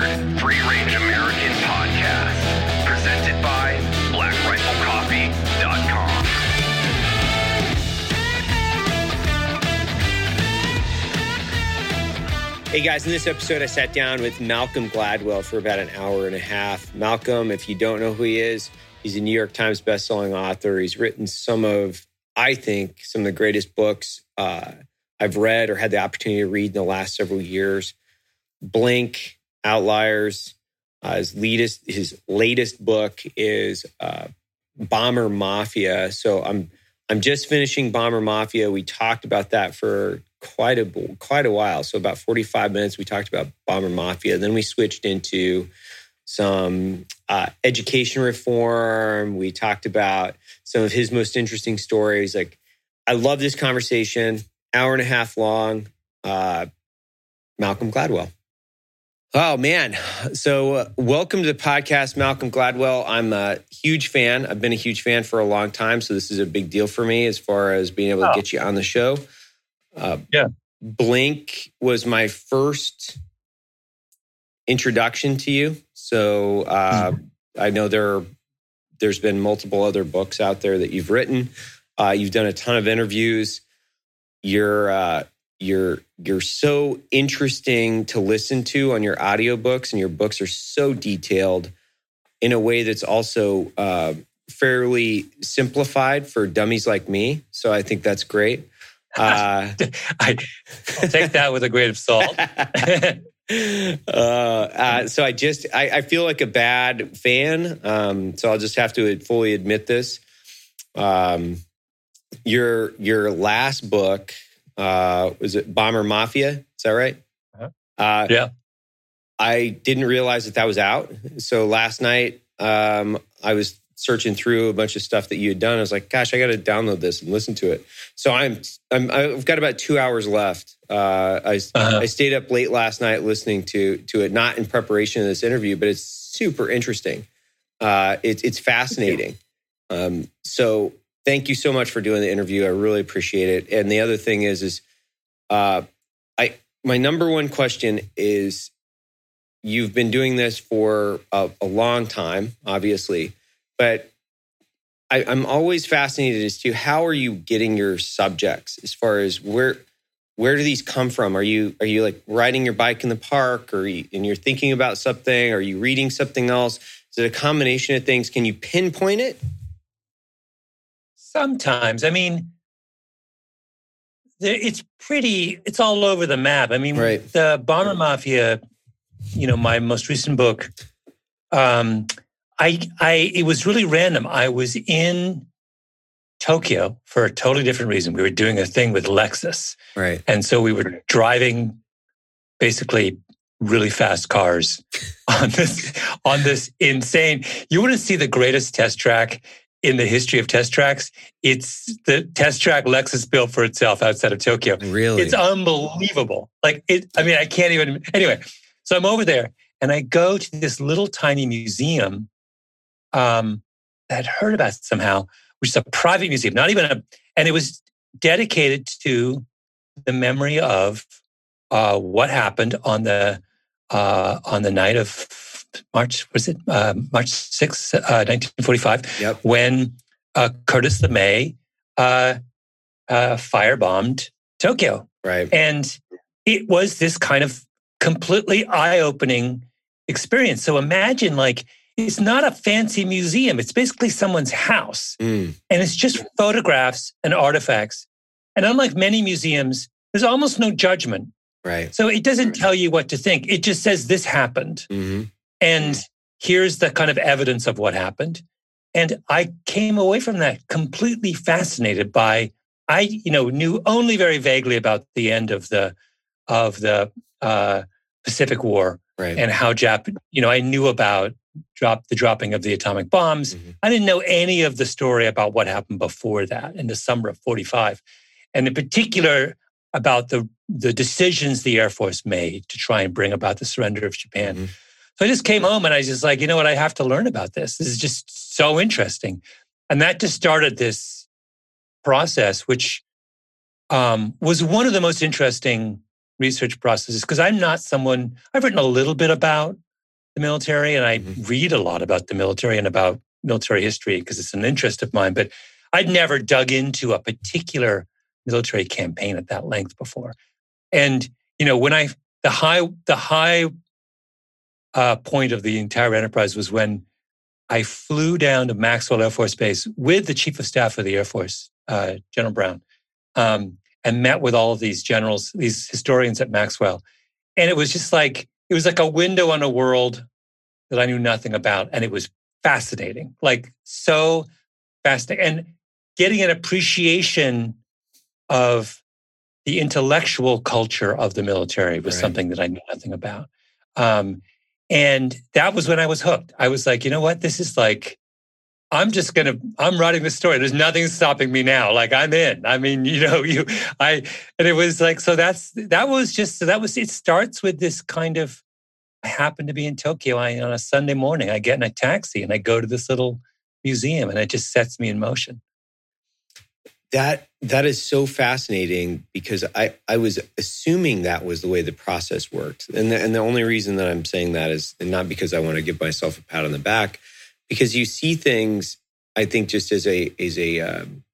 Free Range American Podcast. Presented by BlackRifleCoffee.com. Hey guys, in this episode, I sat down with Malcolm Gladwell for about an hour and a half. Malcolm, if you don't know who he is, he's a New York Times bestselling author. He's written some of, I think, some of the greatest books uh, I've read or had the opportunity to read in the last several years. Blink, Outliers. Uh, his latest, his latest book is uh, Bomber Mafia. So I'm I'm just finishing Bomber Mafia. We talked about that for quite a quite a while. So about 45 minutes we talked about Bomber Mafia. Then we switched into some uh, education reform. We talked about some of his most interesting stories. Like I love this conversation. Hour and a half long. Uh, Malcolm Gladwell. Oh man. So, uh, welcome to the podcast, Malcolm Gladwell. I'm a huge fan. I've been a huge fan for a long time. So, this is a big deal for me as far as being able to Oh. get you on the show. Uh, Yeah. Blink was my first introduction to you. So, uh, I know there are, there's been multiple other books out there that you've written. Uh, you've done a ton of interviews. You're, uh, you're you're so interesting to listen to on your audiobooks and your books are so detailed in a way that's also uh, fairly simplified for dummies like me so i think that's great uh, I, take that with a grain of salt. uh, uh, so I just I, I feel like a bad fan. Um, so I'll just have to fully admit this. Um, your your last book uh, was it Bomber Mafia? Is that right? Uh-huh. Uh, Yeah. I didn't realize that that was out. So last night um, I was searching through a bunch of stuff that you had done. I was like, gosh, I got to download this and listen to it. So I'm, I'm I've got about two hours left. Uh, I Uh-huh. I stayed up late last night listening to to it, not in preparation of this interview, but it's super interesting. Uh, it's it's fascinating. Um, so thank you so much for doing the interview. I really appreciate it. And the other thing is, is uh, I my number one question is, you've been doing this for a, a long time, obviously, but I, I'm always fascinated as to how are you getting your subjects as far as where where do these come from? Are you are you like riding your bike in the park, or you, and you're thinking about something? Are you reading something else? Is it a combination of things? Can you pinpoint it? Sometimes, I mean, it's pretty. It's all over the map. I mean, Right. the Bomber Mafia. You know, my most recent book. Um, I, I, it was really random. I was in Tokyo for a totally different reason. We were doing a thing with Lexus. Right. And so we were driving basically really fast cars on this on this insane. You want to see the greatest test track in the history of test tracks? It's the test track Lexus built for itself outside of Tokyo. Really? It's unbelievable. Like it, I mean, I can't even anyway. So I'm over there and I go to this little tiny museum um, that I'd heard about somehow, which is a private museum, not even a, and it was dedicated to the memory of uh, what happened on the uh, on the night of March was it uh, March sixth, uh, nineteen forty five, Yep. when uh, Curtis LeMay uh, uh, firebombed Tokyo, Right. and it was this kind of completely eye opening experience. So imagine like it's not a fancy museum; it's basically someone's house Mm, and it's just photographs and artifacts. And unlike many museums, there's almost no judgment. right. So it doesn't tell you what to think. It just says this happened. hmm And here's the kind of evidence of what happened. And I came away from that completely fascinated by I, you know, knew only very vaguely about the end of the of the uh, Pacific War Right. and how Jap, you know, I knew about drop the dropping of the atomic bombs. Mhm. I didn't know any of the story about what happened before that in the summer of 45. And in particular about the the decisions the Air Force made to try and bring about the surrender of Japan. Mhm. So I just came home and I was just like, you know what, I have to learn about this. This is just so interesting. And that just started this process, which um, was one of the most interesting research processes because I'm not someone, I've written a little bit about the military and I Mhm. read a lot about the military and about military history because it's an interest of mine, but I'd never dug into a particular military campaign at that length before. And you know, when I the high the high uh, point of the entire enterprise was when I flew down to Maxwell Air Force Base with the Chief of Staff of the Air Force, uh, General Brown, um, and met with all of these generals, these historians at Maxwell, and it was just like it was like a window on a world that I knew nothing about, and it was fascinating, like so fascinating, and getting an appreciation of the intellectual culture of the military was Right. something that I knew nothing about. Um, and that was when I was hooked. I was like, you know what? This is like, I'm just gonna, I'm writing the story. There's nothing stopping me now. Like I'm in. I mean, you know, you, I, and it was like, so that's, that was just, so that was, it starts with this kind of, I happen to be in Tokyo I, on a Sunday morning. I get in a taxi and I go to this little museum and it just sets me in motion. That that is so fascinating because I I was assuming that was the way the process worked, and the, and the only reason that I'm saying that is not because I want to give myself a pat on the back, because you see things. I think just as a as a um,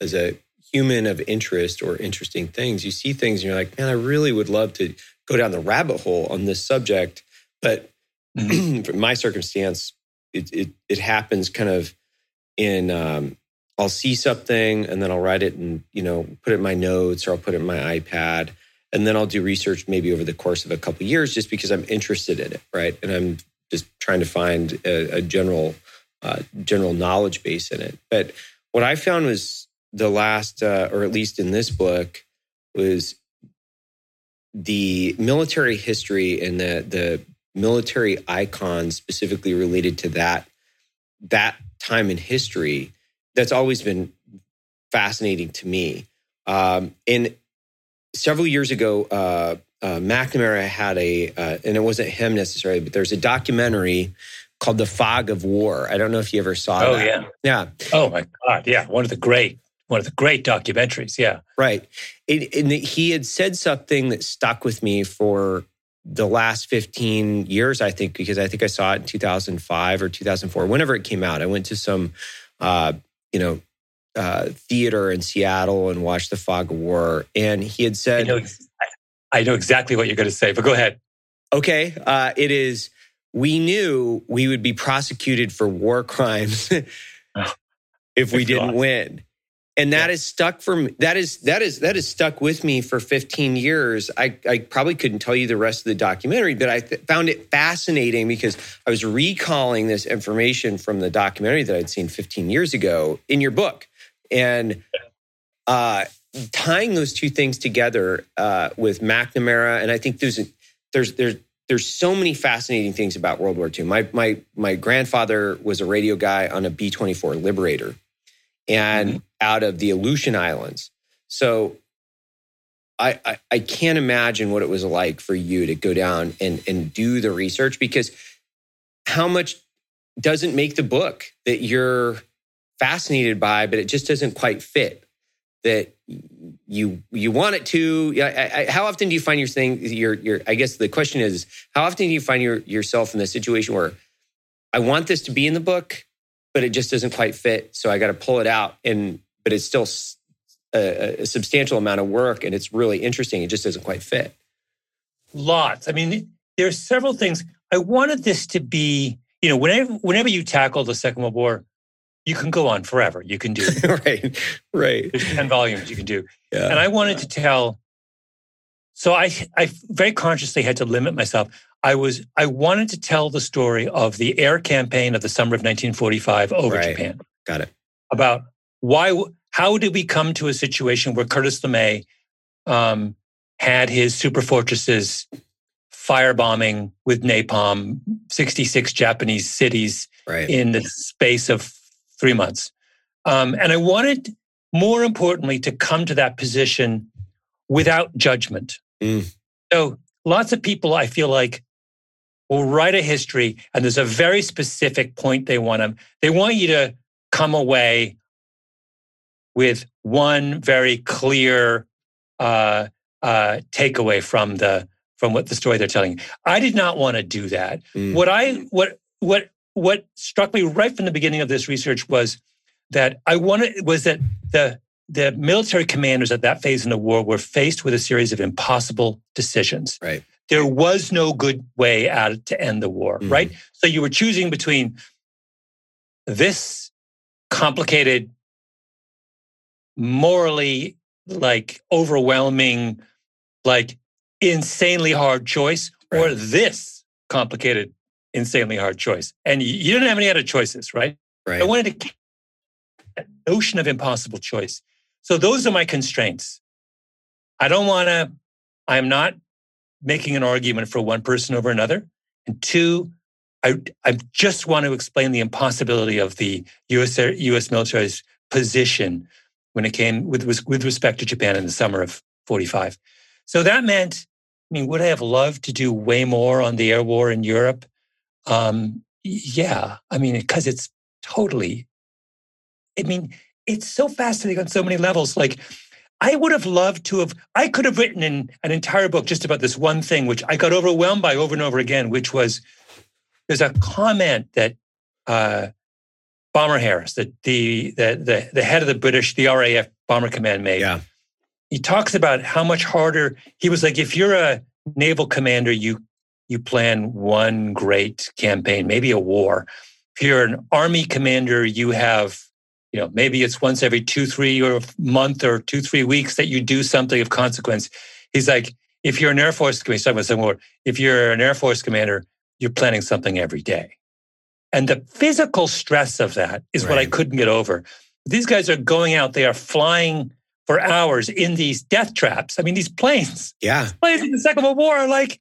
as a human of interest or interesting things, you see things and you're like, man, I really would love to go down the rabbit hole on this subject, but for my circumstance, it, it it happens kind of in um, I'll see something and then I'll write it and you know put it in my notes or I'll put it in my iPad and then I'll do research maybe over the course of a couple of years just because I'm interested in it, right? And I'm just trying to find a, a general uh, general knowledge base in it. But what I found was the last, uh, or at least in this book, was the military history and the the military icons specifically related to that that time in history that's always been fascinating to me um, and several years ago uh, uh, mcnamara had a uh, and it wasn't him necessarily but there's a documentary called the fog of war i don't know if you ever saw it. Oh that yeah. yeah Oh my God. Yeah. One of the great, one of the great documentaries. Yeah. Right. It, and he had said something that stuck with me for the last 15 years, I think, because I think I saw it in 2005 or 2004, whenever it came out. I went to some, uh, you know, uh, theater in Seattle and watched The Fog of War. And he had I said, know, I know exactly what you're going to say, but go ahead. okay, uh, it is, we knew we would be prosecuted for war crimes if we didn't win. And that Yeah. is stuck for me. That is that is that is stuck with me for 15 years. I, I probably couldn't tell you the rest of the documentary, but I th- found it fascinating because I was recalling this information from the documentary that I'd seen 15 years ago in your book, and uh, tying those two things together uh, with McNamara, and I think there's there's there's there's so many fascinating things about World War II. My my my grandfather was a radio guy on a B twenty four Liberator, and mm-hmm. out of the Aleutian Islands. So I, I I can't imagine what it was like for you to go down and and do the research because how much doesn't make the book that you're fascinated by, but it just doesn't quite fit that you you want it to. I, I, how often do you find your thing? Your your. I guess the question is, how often do you find your, yourself in the situation where I want this to be in the book, but it just doesn't quite fit, so I got to pull it out, and but it's still a substantial amount of work, and it's really interesting. It just doesn't quite fit. Lots. I mean, there's several things. I wanted this to be, you know, whenever whenever you tackle the Second World War, you can go on forever. You can do right, right. there's 10 volumes you can do. Yeah. And I wanted to tell. So I I very consciously had to limit myself. I was I wanted to tell the story of the air campaign of the summer of 1945 over Right. Japan. Got it. about why how did we come to a situation where Curtis LeMay um, had his super fortresses firebombing with napalm 66 Japanese cities Right. in the space of three months. Um, and I wanted, more importantly, to come to that position without judgment. Mm. So lots of people, I feel like, will write a history, and there's a very specific point they want to. They want you to come away with one very clear uh, uh, takeaway from the from what the story they're telling. I did not want to do that. Mm. What I what what what struck me right from the beginning of this research was that I wanted was that the the military commanders at that phase in the war were faced with a series of impossible decisions. Right. There was no good way out to end the war, Mhm. right? So you were choosing between this complicated, morally like overwhelming, like insanely hard choice, or this complicated, insanely hard choice. And you- didn't have any other choices, right? Right. I wanted to that notion of impossible choice. So those are my constraints. I don't want to, I'm not making an argument for one person over another. And two, I, I just want to explain the impossibility of the US, US military's position when it came with, with respect to Japan in the summer of 45. So that meant, I mean, would I have loved to do way more on the air war in Europe? Um, yeah, I mean, because it's totally I mean, it's so fascinating on so many levels. Like, I would have loved to have, I could have written in an entire book just about this one thing, which I got overwhelmed by over and over again, which was there's a comment that uh, Bomber Harris, the, the, the, the, the head of the British, the RAF Bomber Command made. Yeah. He talks about how much harder he was like, if you're a naval commander, you you plan one great campaign, maybe a war. If you're an army commander, you have you know, maybe it's once every two, three or month or two, three weeks that you do something of consequence. He's like, if you're an Air Force commander, he's talking about something more, if you're an Air Force commander, you're planning something every day. And the physical stress of that is what I couldn't get over. These guys are going out, they are flying for hours in these death traps. I mean, these planes, Yeah. planes in the Second World War are like,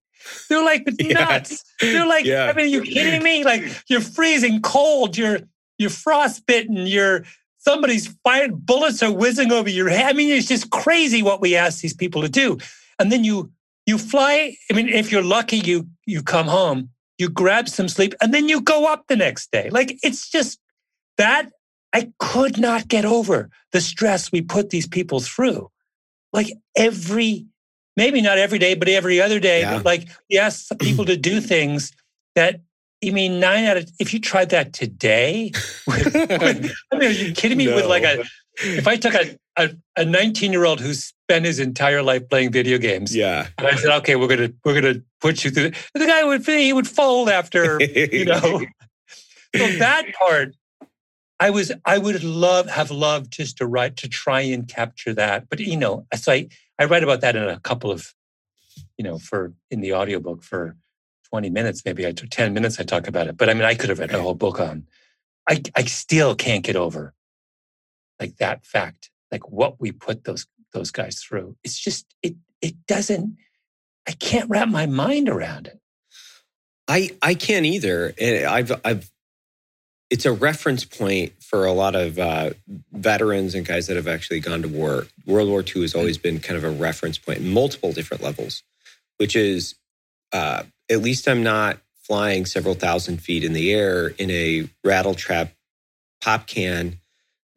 they're like Yeah. nuts. They're like, Yeah. I mean, are you kidding me? Like you're freezing cold, you're you're frostbitten, you're somebody's fired, bullets are whizzing over your head. I mean, it's just crazy what we ask these people to do. And then you you fly. I mean, if you're lucky, you you come home, you grab some sleep, and then you go up the next day. Like it's just that I could not get over the stress we put these people through. Like every, maybe not every day, but every other day. Yeah. But like we ask people to do things that I mean, nine out of if you tried that today, with, with- I mean, are you kidding me? With like a, if I took a a, a 19 year old who spent his entire life playing video games, yeah. and I said, okay, we're gonna we're gonna put you through. The guy would he would fold after you know. so that part, I was I would love have loved just to write to try and capture that, but you know, so I I write about that in a couple of, you know, for in the audiobook for 20 minutes, maybe I took 10 minutes I talk about it. But I mean, I could have read a whole book on. I I still can't get over like that fact, like what we put those those guys through. It's just it it doesn't. I can't wrap my mind around it. I I can't either. And I've I've it's a reference point for a lot of uh, veterans and guys that have actually gone to war. World War II has always been kind of a reference point multiple different levels, which is uh, at least I'm not flying several thousand feet in the air in a rattle trap pop can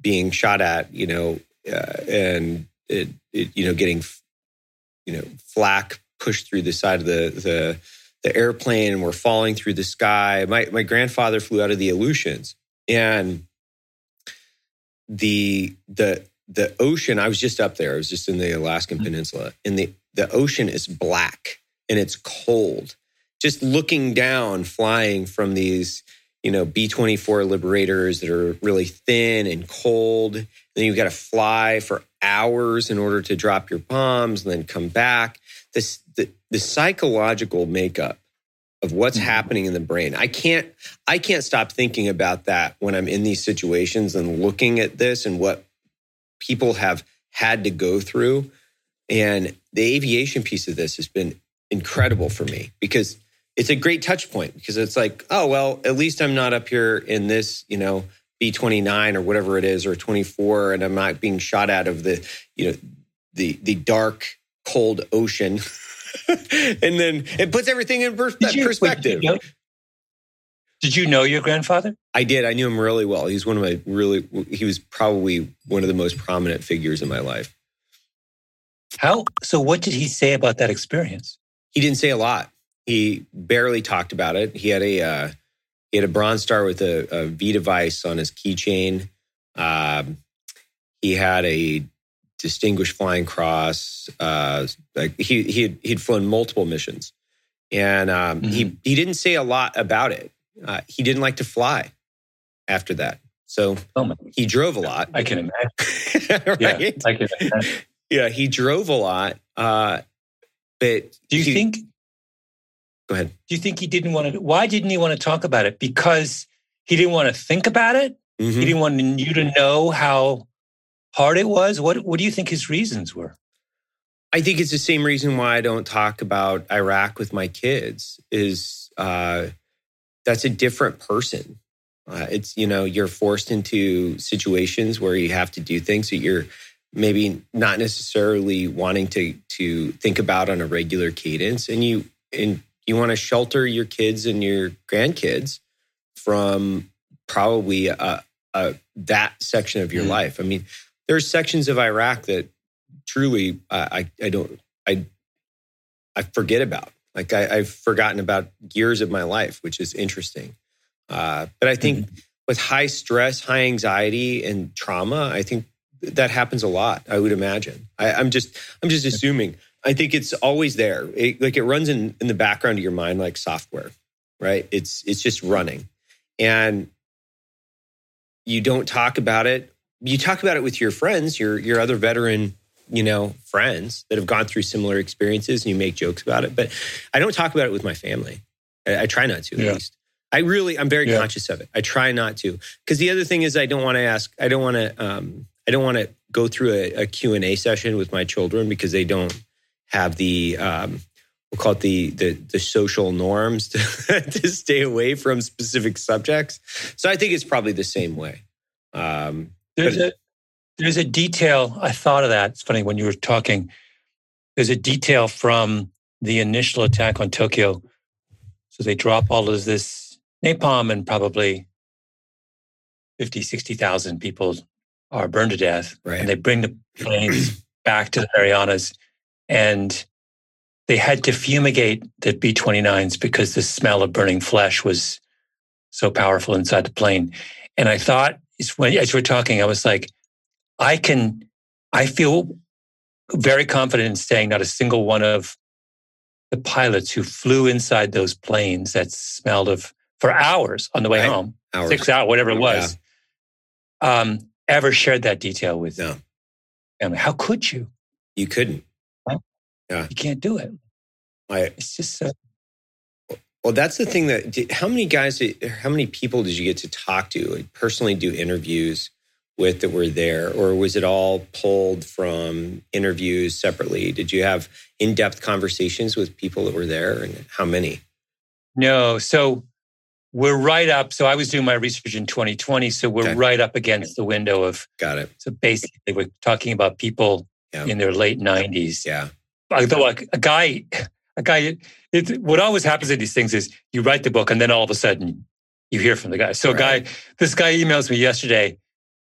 being shot at, you know, uh, and it, it, you know, getting, you know, flak pushed through the side of the the the airplane and we're falling through the sky. My my grandfather flew out of the Aleutians and the the the ocean. I was just up there. I was just in the Alaskan Peninsula, and the the ocean is black and it's cold. Just looking down, flying from these you know B twenty four Liberators that are really thin and cold. And then you've got to fly for hours in order to drop your bombs and then come back. This the, the psychological makeup of what's Mhm. happening in the brain. I can't I can't stop thinking about that when I'm in these situations and looking at this and what people have had to go through. And the aviation piece of this has been incredible for me because it's a great touch point because it's like, oh well, at least I'm not up here in this, you know, B29 or whatever it is or 24 and I'm not being shot out of the, you know, the the dark cold ocean. and then it puts everything in pers- you- wait, perspective. Did you, know, did you know your grandfather? I did. I knew him really well. He's one of my really, he was probably one of the most prominent figures in my life. How? So, what did he say about that experience? He didn't say a lot. He barely talked about it. He had a uh, he had a Bronze Star with a, a V device on his keychain. Um, he had a Distinguished Flying Cross. Uh, like he he had, he'd flown multiple missions, and um, mm-hmm. he he didn't say a lot about it. Uh, he didn't like to fly after that, so oh he drove a lot. I can imagine. right? Yeah, I can imagine. Yeah, he drove a lot. Uh, but do you he, think? Go ahead. Do you think he didn't want to? Why didn't he want to talk about it? Because he didn't want to think about it. Mm-hmm. He didn't want you to know how hard it was. What What do you think his reasons were? I think it's the same reason why I don't talk about Iraq with my kids. Is uh, that's a different person. Uh, it's you know you're forced into situations where you have to do things that you're maybe not necessarily wanting to to think about on a regular cadence, and you and you want to shelter your kids and your grandkids from probably a, a that section of your mm. life. I mean, there's sections of Iraq that truly I I don't I I forget about. Like I, have forgotten about years of my life, which is interesting. Uh, but I think mm-hmm. with high stress, high anxiety, and trauma, I think that happens a lot. I would imagine. I, am just I'm just assuming. I think it's always there. It, like it runs in in the background of your mind like software, right? It's it's just running, and you don't talk about it. You talk about it with your friends, your your other veteran, you know, friends that have gone through similar experiences, and you make jokes about it. But I don't talk about it with my family. I, I try not to, at yeah. least. I really, I'm very yeah. conscious of it. I try not to, because the other thing is, I don't want to ask. I don't want to. Um, I don't want to go through a, a Q and A session with my children because they don't have the um, we'll call it the the, the social norms to, to stay away from specific subjects. So I think it's probably the same way. Um, there's a there's a detail. I thought of that. It's funny when you were talking. There's a detail from the initial attack on Tokyo. So they drop all of this napalm and probably 50, 60,000 people are burned to death. Right. And they bring the planes back to the Marianas and they had to fumigate the B 29s because the smell of burning flesh was so powerful inside the plane. And I thought, when, as you were talking, I was like, I can, I feel very confident in saying not a single one of the pilots who flew inside those planes that smelled of for hours on the way right. home, hours. six hours, whatever it was, yeah. um, ever shared that detail with no. family. How could you? You couldn't. Yeah. You can't do it. I, it's just so. Well, that's the thing that, how many guys, how many people did you get to talk to, like personally do interviews with that were there? Or was it all pulled from interviews separately? Did you have in depth conversations with people that were there and how many? No. So we're right up. So I was doing my research in 2020. So we're okay. right up against the window of. Got it. So basically, we're talking about people yeah. in their late 90s. Yeah like a guy, a guy. It, what always happens in these things is you write the book and then all of a sudden you hear from the guy. So, right. a guy, this guy emails me yesterday.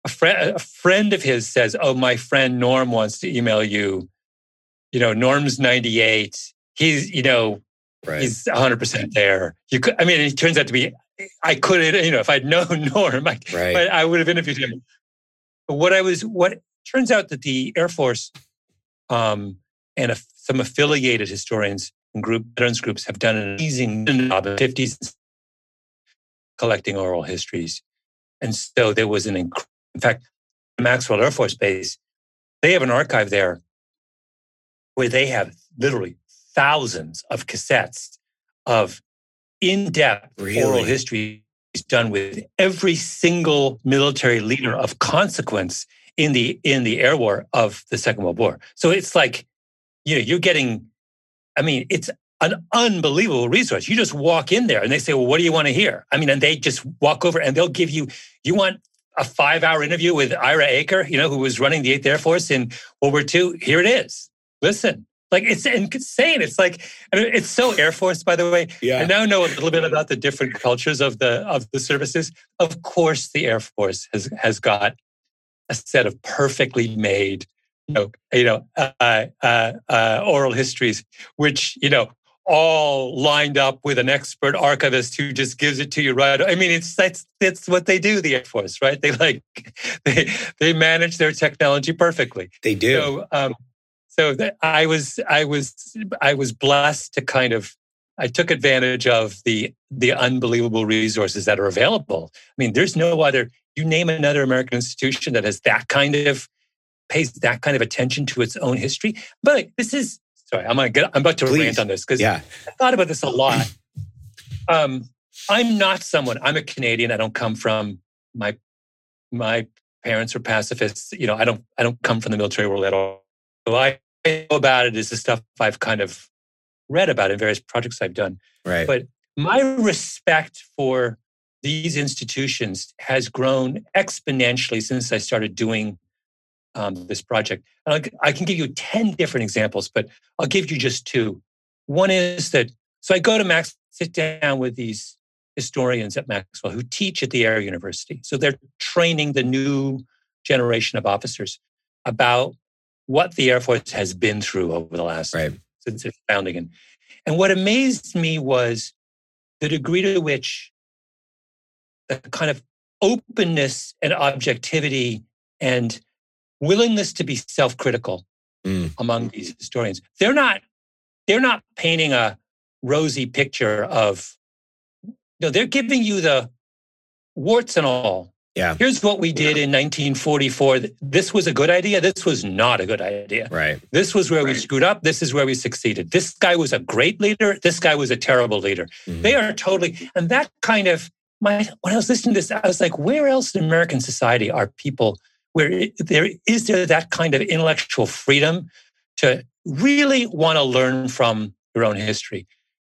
A friend, a friend of his says, "Oh, my friend Norm wants to email you. You know, Norm's ninety eight. He's, you know, right. he's one hundred percent there. You could. I mean, it turns out to be. I couldn't, you know, if I'd known Norm, I, right. I would have interviewed him. But what I was, what turns out that the Air Force um, and a, some affiliated historians and group veterans groups have done an amazing job in the 50s collecting oral histories. And so there was an, inc- in fact, Maxwell Air Force Base, they have an archive there where they have literally thousands of cassettes of in-depth really? oral history done with every single military leader of consequence in the in the air war of the Second World War. So it's like you know, you're getting, I mean, it's an unbelievable resource. You just walk in there and they say, well, what do you want to hear? I mean, and they just walk over and they'll give you, you want a five hour interview with Ira Eaker, you know, who was running the 8th Air Force in World War II. Here it is. Listen. Like it's insane. It's like it's so Air Force, by the way. Yeah. I now know a little bit about the different cultures of the of the services. Of course, the Air Force has has got a set of perfectly made know, you know, uh, uh, uh, oral histories, which you know, all lined up with an expert archivist who just gives it to you right. I mean, it's that's that's what they do, the Air Force, right? They like they they manage their technology perfectly. They do. So, um, so that I was I was I was blessed to kind of I took advantage of the the unbelievable resources that are available. I mean, there's no other. You name another American institution that has that kind of pays that kind of attention to its own history. But this is sorry, I'm gonna get, I'm about to Please. rant on this because Yeah. I thought about this a lot. Um, I'm not someone. I'm a Canadian. I don't come from my my parents were pacifists. You know, I don't I don't come from the military world at all. So I know about it is the stuff I've kind of read about in various projects I've done. Right. But my respect for these institutions has grown exponentially since I started doing um, this project. And I, I can give you 10 different examples, but I'll give you just two. One is that, so I go to Max, sit down with these historians at Maxwell who teach at the Air University. So they're training the new generation of officers about what the Air Force has been through over the last right. since its founding. And, and what amazed me was the degree to which the kind of openness and objectivity and willingness to be self-critical Mm. among these historians. They're not they're not painting a rosy picture of no, they're giving you the warts and all. Yeah. Here's what we did in 1944. This was a good idea. This was not a good idea. Right. This was where we screwed up. This is where we succeeded. This guy was a great leader. This guy was a terrible leader. Mhm. They are totally, and that kind of, my, when I was listening to this, I was like, where else in American society are people where there is there that kind of intellectual freedom to really want to learn from your own history?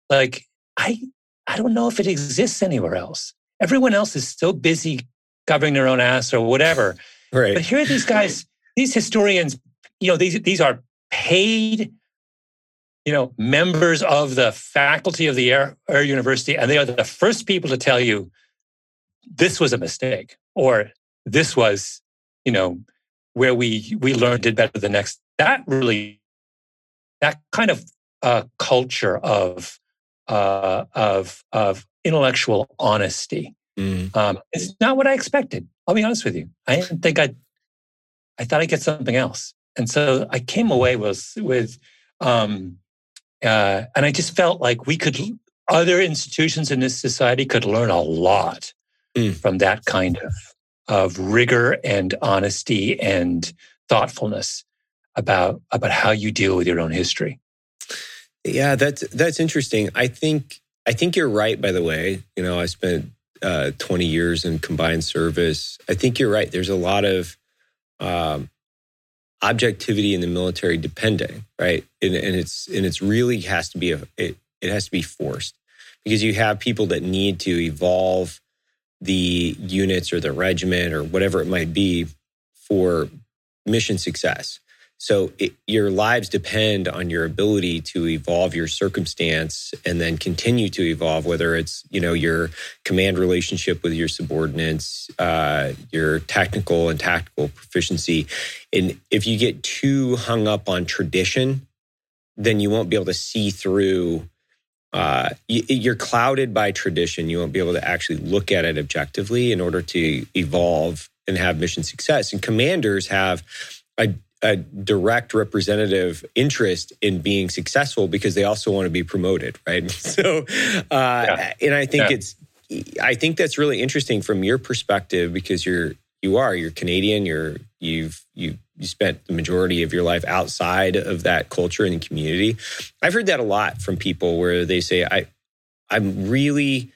Like, I, I don't know if it exists anywhere else. Everyone else is so busy covering their own ass or whatever. Right. But here are these guys, these historians, you know, these, these are paid, you know, members of the faculty of the Air, Air University, and they are the first people to tell you this was a mistake or this was, you know, where we we learned did better the next. That really, that kind of uh, culture of uh, of of intellectual honesty Mm. um, it's not what I expected. I'll be honest with you. I didn't think I'd, I thought I'd get something else. And so I came away with, with, um, uh, and I just felt like we could, other institutions in this society could learn a lot Mm. from that kind of, of rigor and honesty and thoughtfulness about, about how you deal with your own history. Yeah, that's that's interesting. I think I think you're right. By the way, you know, I spent uh, 20 years in combined service. I think you're right. There's a lot of um, objectivity in the military, depending, right? And, and it's and it's really has to be a it it has to be forced because you have people that need to evolve the units or the regiment or whatever it might be for mission success. So it, your lives depend on your ability to evolve your circumstance and then continue to evolve. Whether it's you know your command relationship with your subordinates, uh, your technical and tactical proficiency, and if you get too hung up on tradition, then you won't be able to see through. Uh, you're clouded by tradition. You won't be able to actually look at it objectively in order to evolve and have mission success. And commanders have a a direct representative interest in being successful because they also want to be promoted, right? So, uh, Yeah. and I think Yeah. it's, I think that's really interesting from your perspective because you're, you are, you're Canadian, you're, you've, you, you spent the majority of your life outside of that culture and community. I've heard that a lot from people where they say, I, I'm really,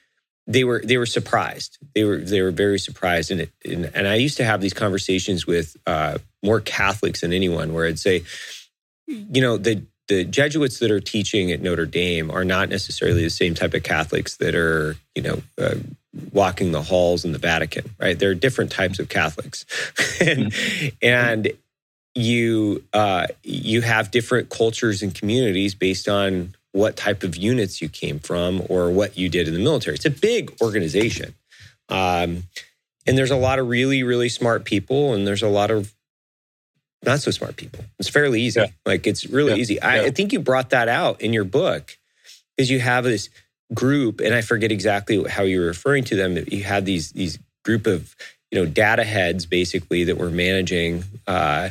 they were they were surprised. They were they were very surprised, and it, and, and I used to have these conversations with uh, more Catholics than anyone, where I'd say, you know, the the Jesuits that are teaching at Notre Dame are not necessarily the same type of Catholics that are you know uh, walking the halls in the Vatican, right? There are different types of Catholics, and and you uh, you have different cultures and communities based on what type of units you came from or what you did in the military. It's a big organization. Um, and there's a lot of really, really smart people, and there's a lot of not so smart people. It's fairly easy. Yeah. Like it's really Yeah. easy. I, Yeah. I think you brought that out in your book is you have this group, and I forget exactly how you were referring to them. You had these these group of you know data heads basically that were managing uh,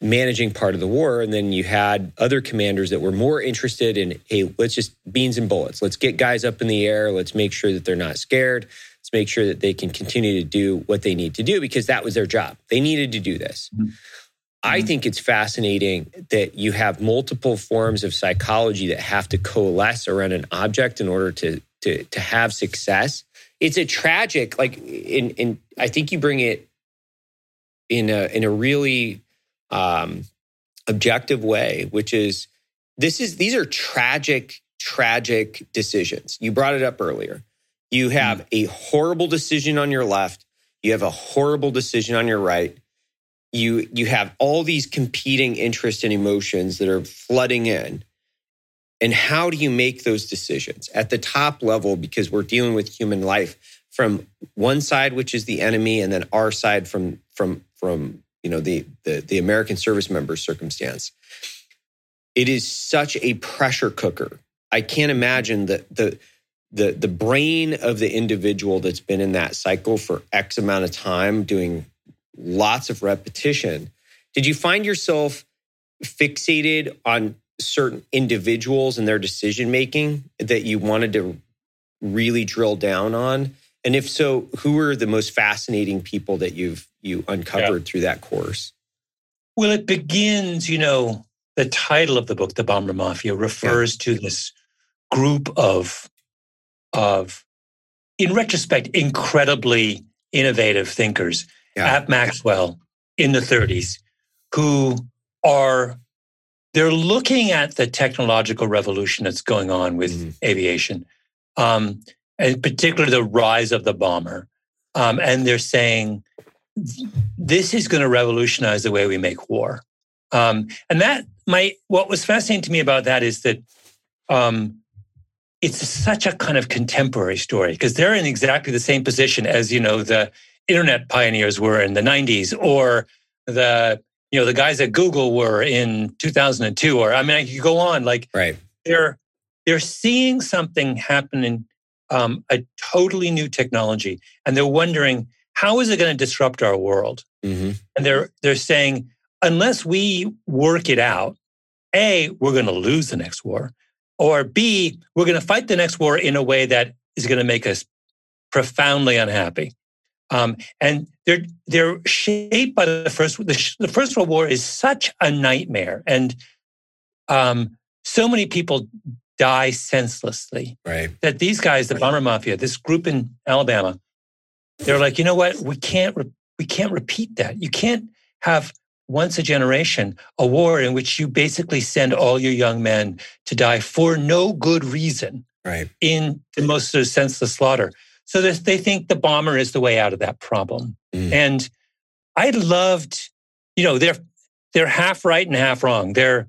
managing part of the war, and then you had other commanders that were more interested in hey, let's just beans and bullets. Let's get guys up in the air. Let's make sure that they're not scared. Let's make sure that they can continue to do what they need to do because that was their job. They needed to do this. Mm-hmm. I mm-hmm. think it's fascinating that you have multiple forms of psychology that have to coalesce around an object in order to to to have success. It's a tragic, like in in I think you bring it in a in a really um, objective way, which is this is these are tragic, tragic decisions. You brought it up earlier. You have mm. a horrible decision on your left. You have a horrible decision on your right you you have all these competing interests and emotions that are flooding in. And how do you make those decisions? At the top level because we're dealing with human life from one side which is the enemy and then our side from from from you know the the, the american service member circumstance. It is such a pressure cooker. I can't imagine that the the the brain of the individual that's been in that cycle for x amount of time doing lots of repetition. Did you find yourself fixated on certain individuals and their decision making that you wanted to really drill down on? And if so, who were the most fascinating people that you've you uncovered yeah. through that course? Well, it begins, you know, the title of the book, The Bomber Mafia, refers yeah. to this group of of in retrospect incredibly innovative thinkers yeah. at Maxwell in the 30s who are they're looking at the technological revolution that's going on with mm-hmm. aviation, um, and particularly the rise of the bomber. Um, and they're saying this is going to revolutionize the way we make war. Um, and that my what was fascinating to me about that is that um, it's such a kind of contemporary story because they're in exactly the same position as you know the internet pioneers were in the 90s or the you know the guys at google were in 2002 or i mean i could go on like right. they're they're seeing something happening um, a totally new technology and they're wondering how is it going to disrupt our world? Mm-hmm. and they're they're saying unless we work it out a we're going to lose the next war or b we're going to fight the next war in a way that is going to make us profoundly unhappy um, and they're they're shaped by the first the, the, First World War is such a nightmare, and um, so many people die senselessly. Right. That these guys, the bomber mafia, this group in Alabama, they're like, you know what? We can't re- we can't repeat that. You can't have once a generation a war in which you basically send all your young men to die for no good reason. Right. In the most sort of senseless slaughter. So they think the bomber is the way out of that problem. Mm. And I loved, you know, they're they're half right and half wrong. They're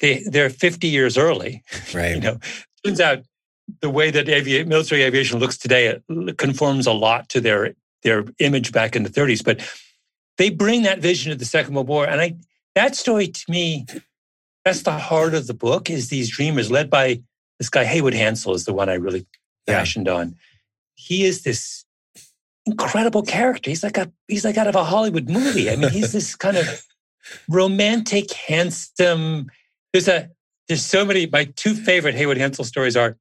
they they're 50 years early. Right. you know, turns out the way that avi- military aviation looks today conforms a lot to their their image back in the 30s. But they bring that vision of the Second World War, and I that story to me, that's the heart of the book. Is these dreamers led by this guy Haywood Hansell is the one I really fashioned on he is this incredible character. He's like a he's like out of a Hollywood movie. I mean, he's this kind of romantic, handsome. There's a there's so many. My two favorite Haywood Hansell stories are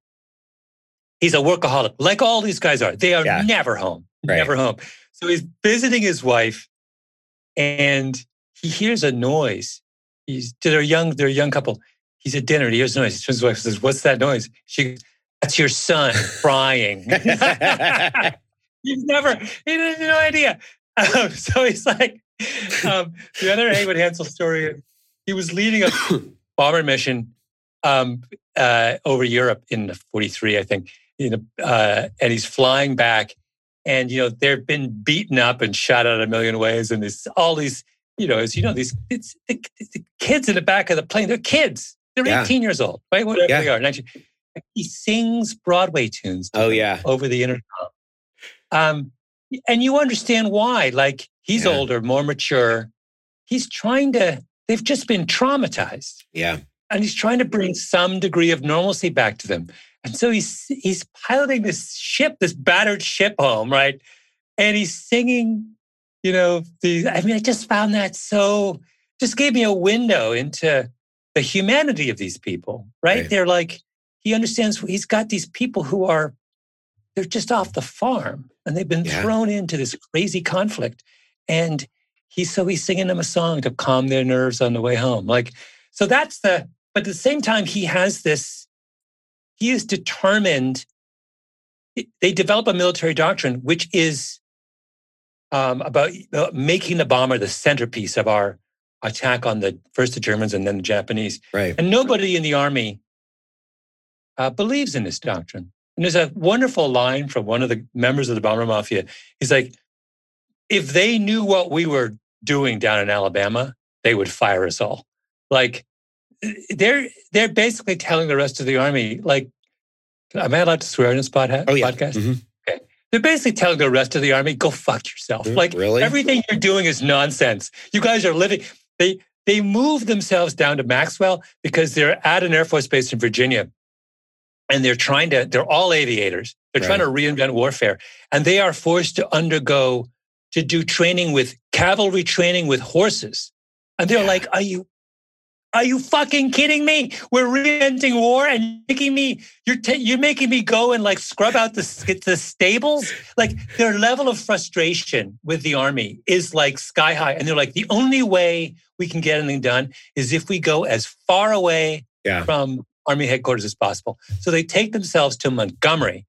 he's a workaholic, like all these guys are. They are yeah. never home, right. never home. So he's visiting his wife, and he hears a noise. He's they're young, they're a young couple. He's at dinner. He hears a noise. He turns to his wife and says, "What's that noise?" She that's your son crying. he's never, he has no idea. Um, so he's like, um, the other Haywood Hansell story, he was leading a bomber mission um, uh, over Europe in 43, I think. You know, uh, and he's flying back, and you know they've been beaten up and shot out a million ways, and there's all these, you know, as you know, these it's, the, the kids in the back of the plane. They're kids. They're yeah. 18 years old, right? Whatever yeah. they are, 19 he sings Broadway tunes. Oh yeah, over the intercom. Um, and you understand why. Like he's yeah. older, more mature. He's trying to. They've just been traumatized. Yeah. and he's trying to bring some degree of normalcy back to them. And so he's he's piloting this ship, this battered ship home, right? And he's singing, you know, the I mean, I just found that so just gave me a window into the humanity of these people, right? Right. They're like, he understands he's got these people who are they're just off the farm and they've been Yeah. thrown into this crazy conflict. And he's so he's singing them a song to calm their nerves on the way home. Like, so that's the but at the same time, he has this, he is determined. They develop a military doctrine, which is um, about uh, making the bomber the centerpiece of our attack on the first the Germans and then the Japanese. Right. And nobody in the army uh, believes in this doctrine. And there's a wonderful line from one of the members of the bomber mafia. He's like, if they knew what we were doing down in Alabama, they would fire us all. Like they're they're basically telling the rest of the army, like, am I allowed to swear in this pod- Oh yeah. podcast? Mhm. They're basically telling the rest of the army, go fuck yourself. Mm, Like really? everything you're doing is nonsense. You guys are living. They they move themselves down to Maxwell because they're at an Air Force base in Virginia, and they're trying to. They're all aviators. They're trying to reinvent warfare, and they are forced to undergo to do training with cavalry training with horses. And they're Yeah. like, "Are you, are you fucking kidding me? We're reinventing war, and making me you're ta- you're making me go and like scrub out the the stables." Like their level of frustration with the army is like sky high, and they're like, "The only way we can get anything done is if we go as far away Yeah. from army headquarters as possible." So they take themselves to Montgomery,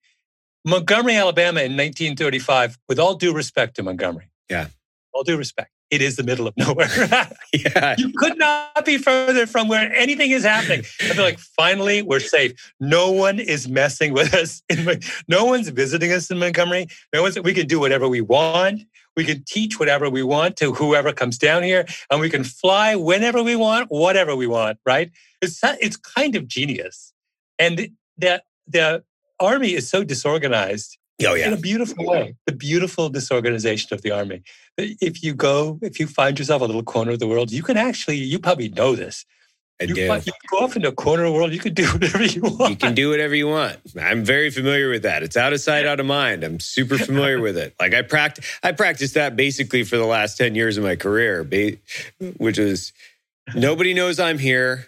Montgomery, Alabama, in 1935. With all due respect to Montgomery, Yeah. all due respect, it is the middle of nowhere. Yeah. you could not be further from where anything is happening. I feel like finally we're safe. No one is messing with us. In, no one's visiting us in Montgomery. No one's. We can do whatever we want. We can teach whatever we want to whoever comes down here, and we can fly whenever we want, whatever we want. Right? It's it's kind of genius, and the the army is so disorganized Oh in a beautiful way. The beautiful disorganization of the army. If you go, if you find yourself a little corner of the world, you can actually, you probably know this. I you, do. find- you go off into a corner of the world, you can do whatever you want. You can do whatever you want. I'm very familiar with that. It's out of sight, out of mind. I'm super familiar with it. Like I practice, I practiced that basically for the last ten years of my career, which is nobody knows I'm here,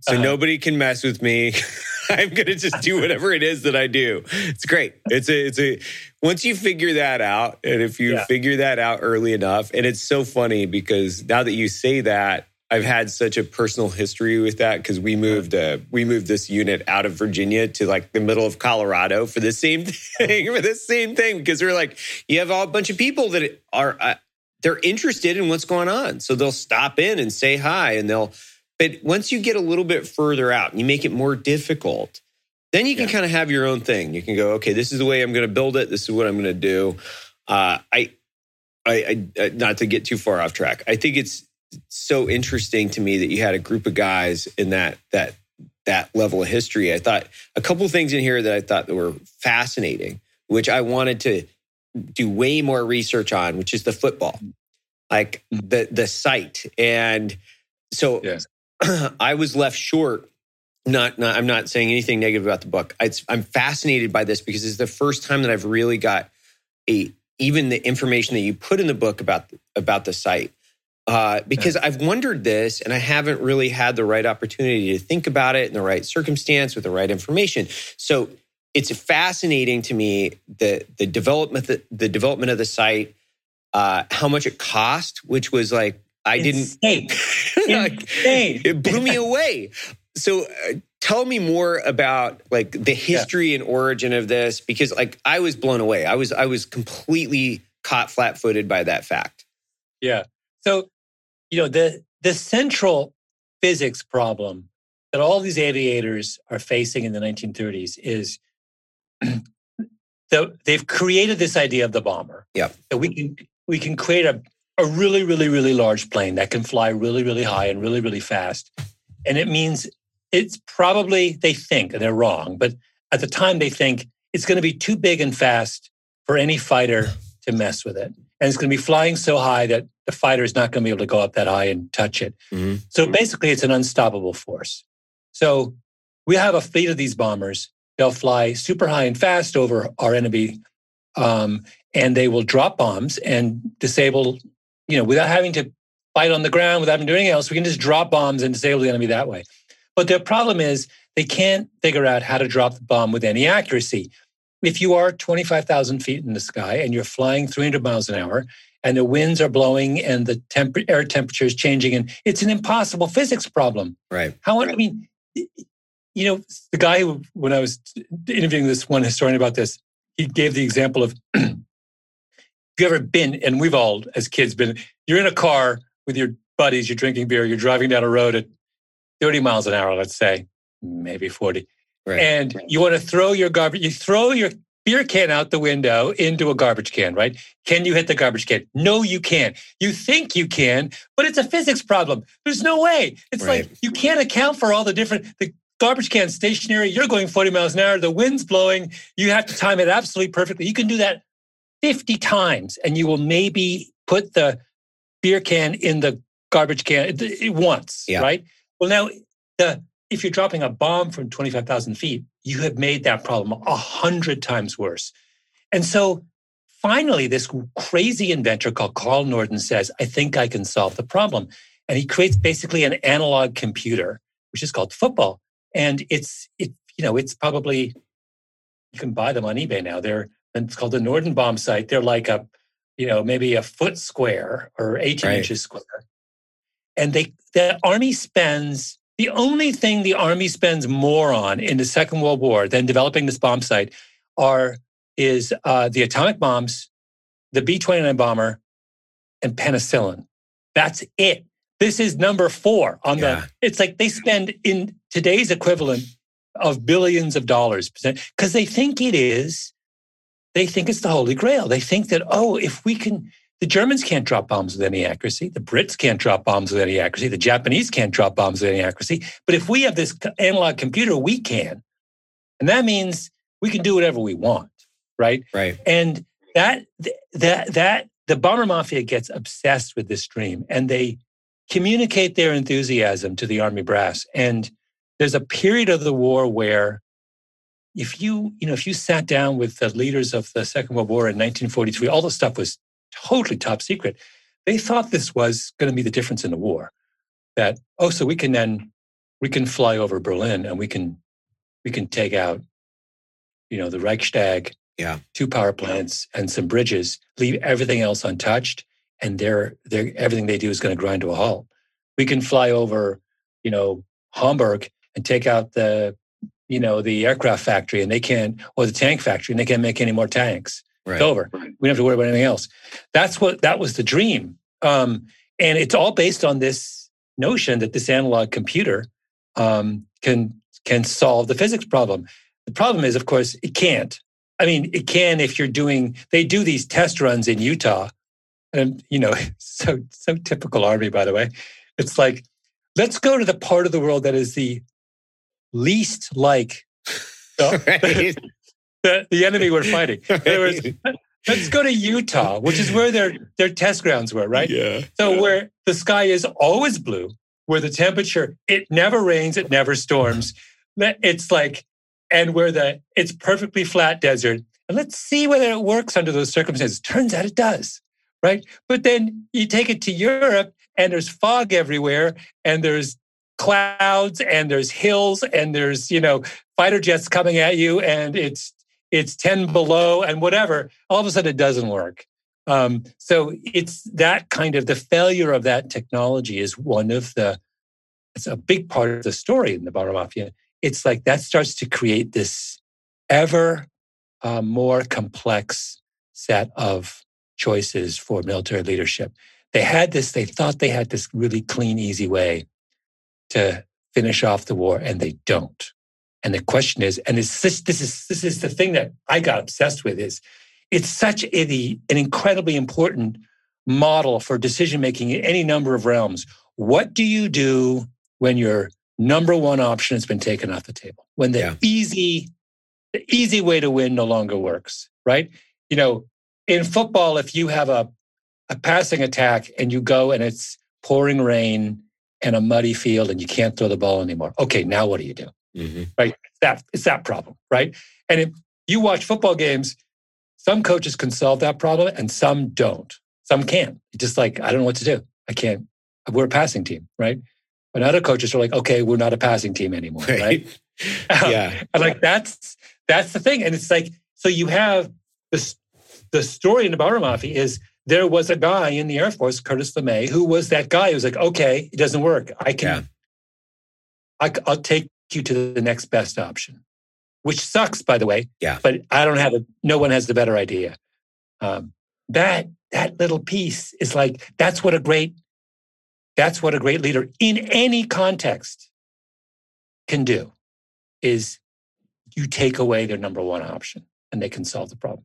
so Uh-huh. nobody can mess with me. I'm gonna just do whatever it is that I do. It's great. It's a, it's a. Once you figure that out, and if you Yeah. figure that out early enough, and it's so funny because now that you say that, I've had such a personal history with that because we moved uh, we moved this unit out of Virginia to like the middle of Colorado for the same thing for the same thing because we're like you have all a bunch of people that are uh, they're interested in what's going on so they'll stop in and say hi and they'll but once you get a little bit further out and you make it more difficult then you can Yeah. kind of have your own thing you can go okay this is the way I'm going to build it this is what I'm going to do uh, I I, I not to get too far off track. I think it's so interesting to me that you had a group of guys in that that that level of history. I thought a couple things in here that I thought that were fascinating, which I wanted to do way more research on, which is the football, like the the site, and so Yes. I was left short. Not, not, I'm not saying anything negative about the book. It's, I'm fascinated by this because it's the first time that I've really got a even the information that you put in the book about about the site. Uh, because I've wondered this and I haven't really had the right opportunity to think about it in the right circumstance with the right information. So it's fascinating to me the the development the, the development of the site, uh, how much it cost, which was like I didn't Insane. like, Insane. it blew me away. So uh, tell me more about like the history and origin of this because like I was blown away. I was I was completely caught flat-footed by that fact. Yeah. So, you know, the the central physics problem that all these aviators are facing in the 1930s is the, they've created this idea of the bomber. Yeah. That we can we can create a, a really, really, really large plane that can fly really, really high and really, really fast. And it means it's probably they think, and they're wrong, but at the time they think it's going to be too big and fast for any fighter to mess with it. And it's going to be flying so high that the fighter is not going to be able to go up that high and touch it. Mhm. So basically, it's an unstoppable force. So we have a fleet of these bombers. They'll fly super high and fast over our enemy, um, and they will drop bombs and disable, you know, without having to fight on the ground, without having to do anything else. We can just drop bombs and disable the enemy that way. But their problem is they can't figure out how to drop the bomb with any accuracy. If you are 25,000 feet in the sky and you're flying 300 miles an hour and the winds are blowing and the temp- air temperature is changing and it's an impossible physics problem. Right. How I mean, you know, the guy who, when I was interviewing this one historian about this, he gave the example of you ever been, and we've all as kids been, you're in a car with your buddies, you're drinking beer, you're driving down a road at 30 miles an hour, let's say, maybe 40. Right. And you want to throw your garbage, you throw your beer can out the window into a garbage can, right? Can you hit the garbage can? No, you can't. You think you can, but it's a physics problem. There's no way. It's Right. like you can't account for all the different the garbage can stationary. You're going 40 miles an hour. The wind's blowing. You have to time it absolutely perfectly. You can do that 50 times, and you will maybe put the beer can in the garbage can once, Yeah. right? Well, now the if you're dropping a bomb from 25,000 feet, you have made that problem a hundred times worse. And so finally, this crazy inventor called Carl Norden says, I think I can solve the problem. And he creates basically an analog computer, which is called football. And it's, it, you know, it's probably, you can buy them on eBay now. They're, it's called the Norden bombsight. They're like a, you know, maybe a foot square or 18 Right. inches square. And they, the army spends the only thing the army spends more on in the Second World War than developing this bombsight are is uh, the atomic bombs, the B twenty nine bomber, and penicillin. That's it. This is number four on Yeah. the. It's like they spend in today's equivalent of billions of dollars because they think it is. They think it's the holy grail. They think that oh, if we can the Germans can't drop bombs with any accuracy. The Brits can't drop bombs with any accuracy. The Japanese can't drop bombs with any accuracy. But if we have this analog computer, we can. And that means we can do whatever we want, right? Right. And that that that the bomber mafia gets obsessed with this dream and they communicate their enthusiasm to the army brass. And there's a period of the war where if you, you know, if you sat down with the leaders of the Second World War in 1943, all the stuff was totally top secret. They thought this was going to be the difference in the war. That oh, so we can then we can fly over Berlin and we can we can take out, you know, the Reichstag, Yeah. two power plants and some bridges, leave everything else untouched, and they're they're everything they do is going to grind to a halt. We can fly over, you know, Hamburg and take out the, you know, the aircraft factory, and they can't, or the tank factory, and they can't make any more tanks. Right. It's over. We don't have to worry about anything else. That's what that was the dream. Um, and it's all based on this notion that this analog computer um, can can solve the physics problem. The problem is, of course, it can't. I mean, it can if you're doing. They do these test runs in Utah, and you know, so so typical army, by the way. It's like, let's go to the part of the world that is the least like the, Right. The, the enemy we're fighting. Words, let's go to Utah, which is where their their test grounds were, right? Yeah. So where the sky is always blue, where the temperature it never rains, it never storms. It's like, and where the it's perfectly flat desert. And let's see whether it works under those circumstances. Turns out it does, right? But then you take it to Europe, and there's fog everywhere, and there's clouds, and there's hills, and there's you know fighter jets coming at you, and it's it's 10 below and whatever. All of a sudden, it doesn't work. Um, so it's that kind of the failure of that technology is one of the it's a big part of the story in the Bomber Mafia. It's like that starts to create this ever uh, more complex set of choices for military leadership. They had this, they thought they had this really clean, easy way to finish off the war, and they don't. And the question is, and this, this is this is the thing that I got obsessed with is it's such a, the, an incredibly important model for decision making in any number of realms. What do you do when your number one option has been taken off the table? When the Yeah. easy, the easy way to win no longer works, right? You know, in football, if you have a, a passing attack and you go and it's pouring rain and a muddy field and you can't throw the ball anymore. Okay, now what do you do? Mm-hmm. Right? It's that it's that problem, right? And if you watch football games, some coaches can solve that problem and some don't. Some can. It's just like, I don't know what to do. I can't. We're a passing team, right? But other coaches are like, okay, we're not a passing team anymore, right? Right. Yeah. and like that's that's the thing. And it's like, so you have this the story in the Bomber Mafia is there was a guy in the Air Force, Curtis LeMay, who was that guy who was like, okay, it doesn't work. I can, Yeah. I, will take you to the next best option, which sucks, by the way. Yeah. But I don't have a, no one has the better idea. Um, that, that little piece is like, that's what a great, that's what a great leader in any context can do is you take away their number one option and they can solve the problem.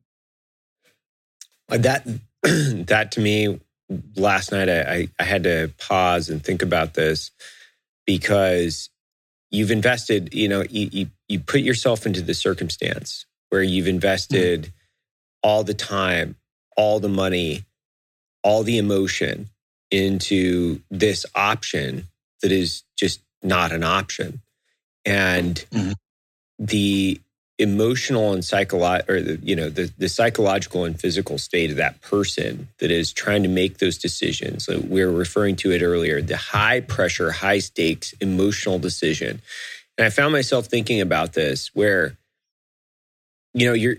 Uh, That that to me last night I, I, I had to pause and think about this because you've invested, you know, you, you, you put yourself into the circumstance where you've invested all the time, all the money, all the emotion into this option that is just not an option. And Mhm. the emotional and psychological or the, you know the, the psychological and physical state of that person that is trying to make those decisions. So we were referring to it earlier the high pressure high stakes emotional decision. And i found myself thinking about this where you know you're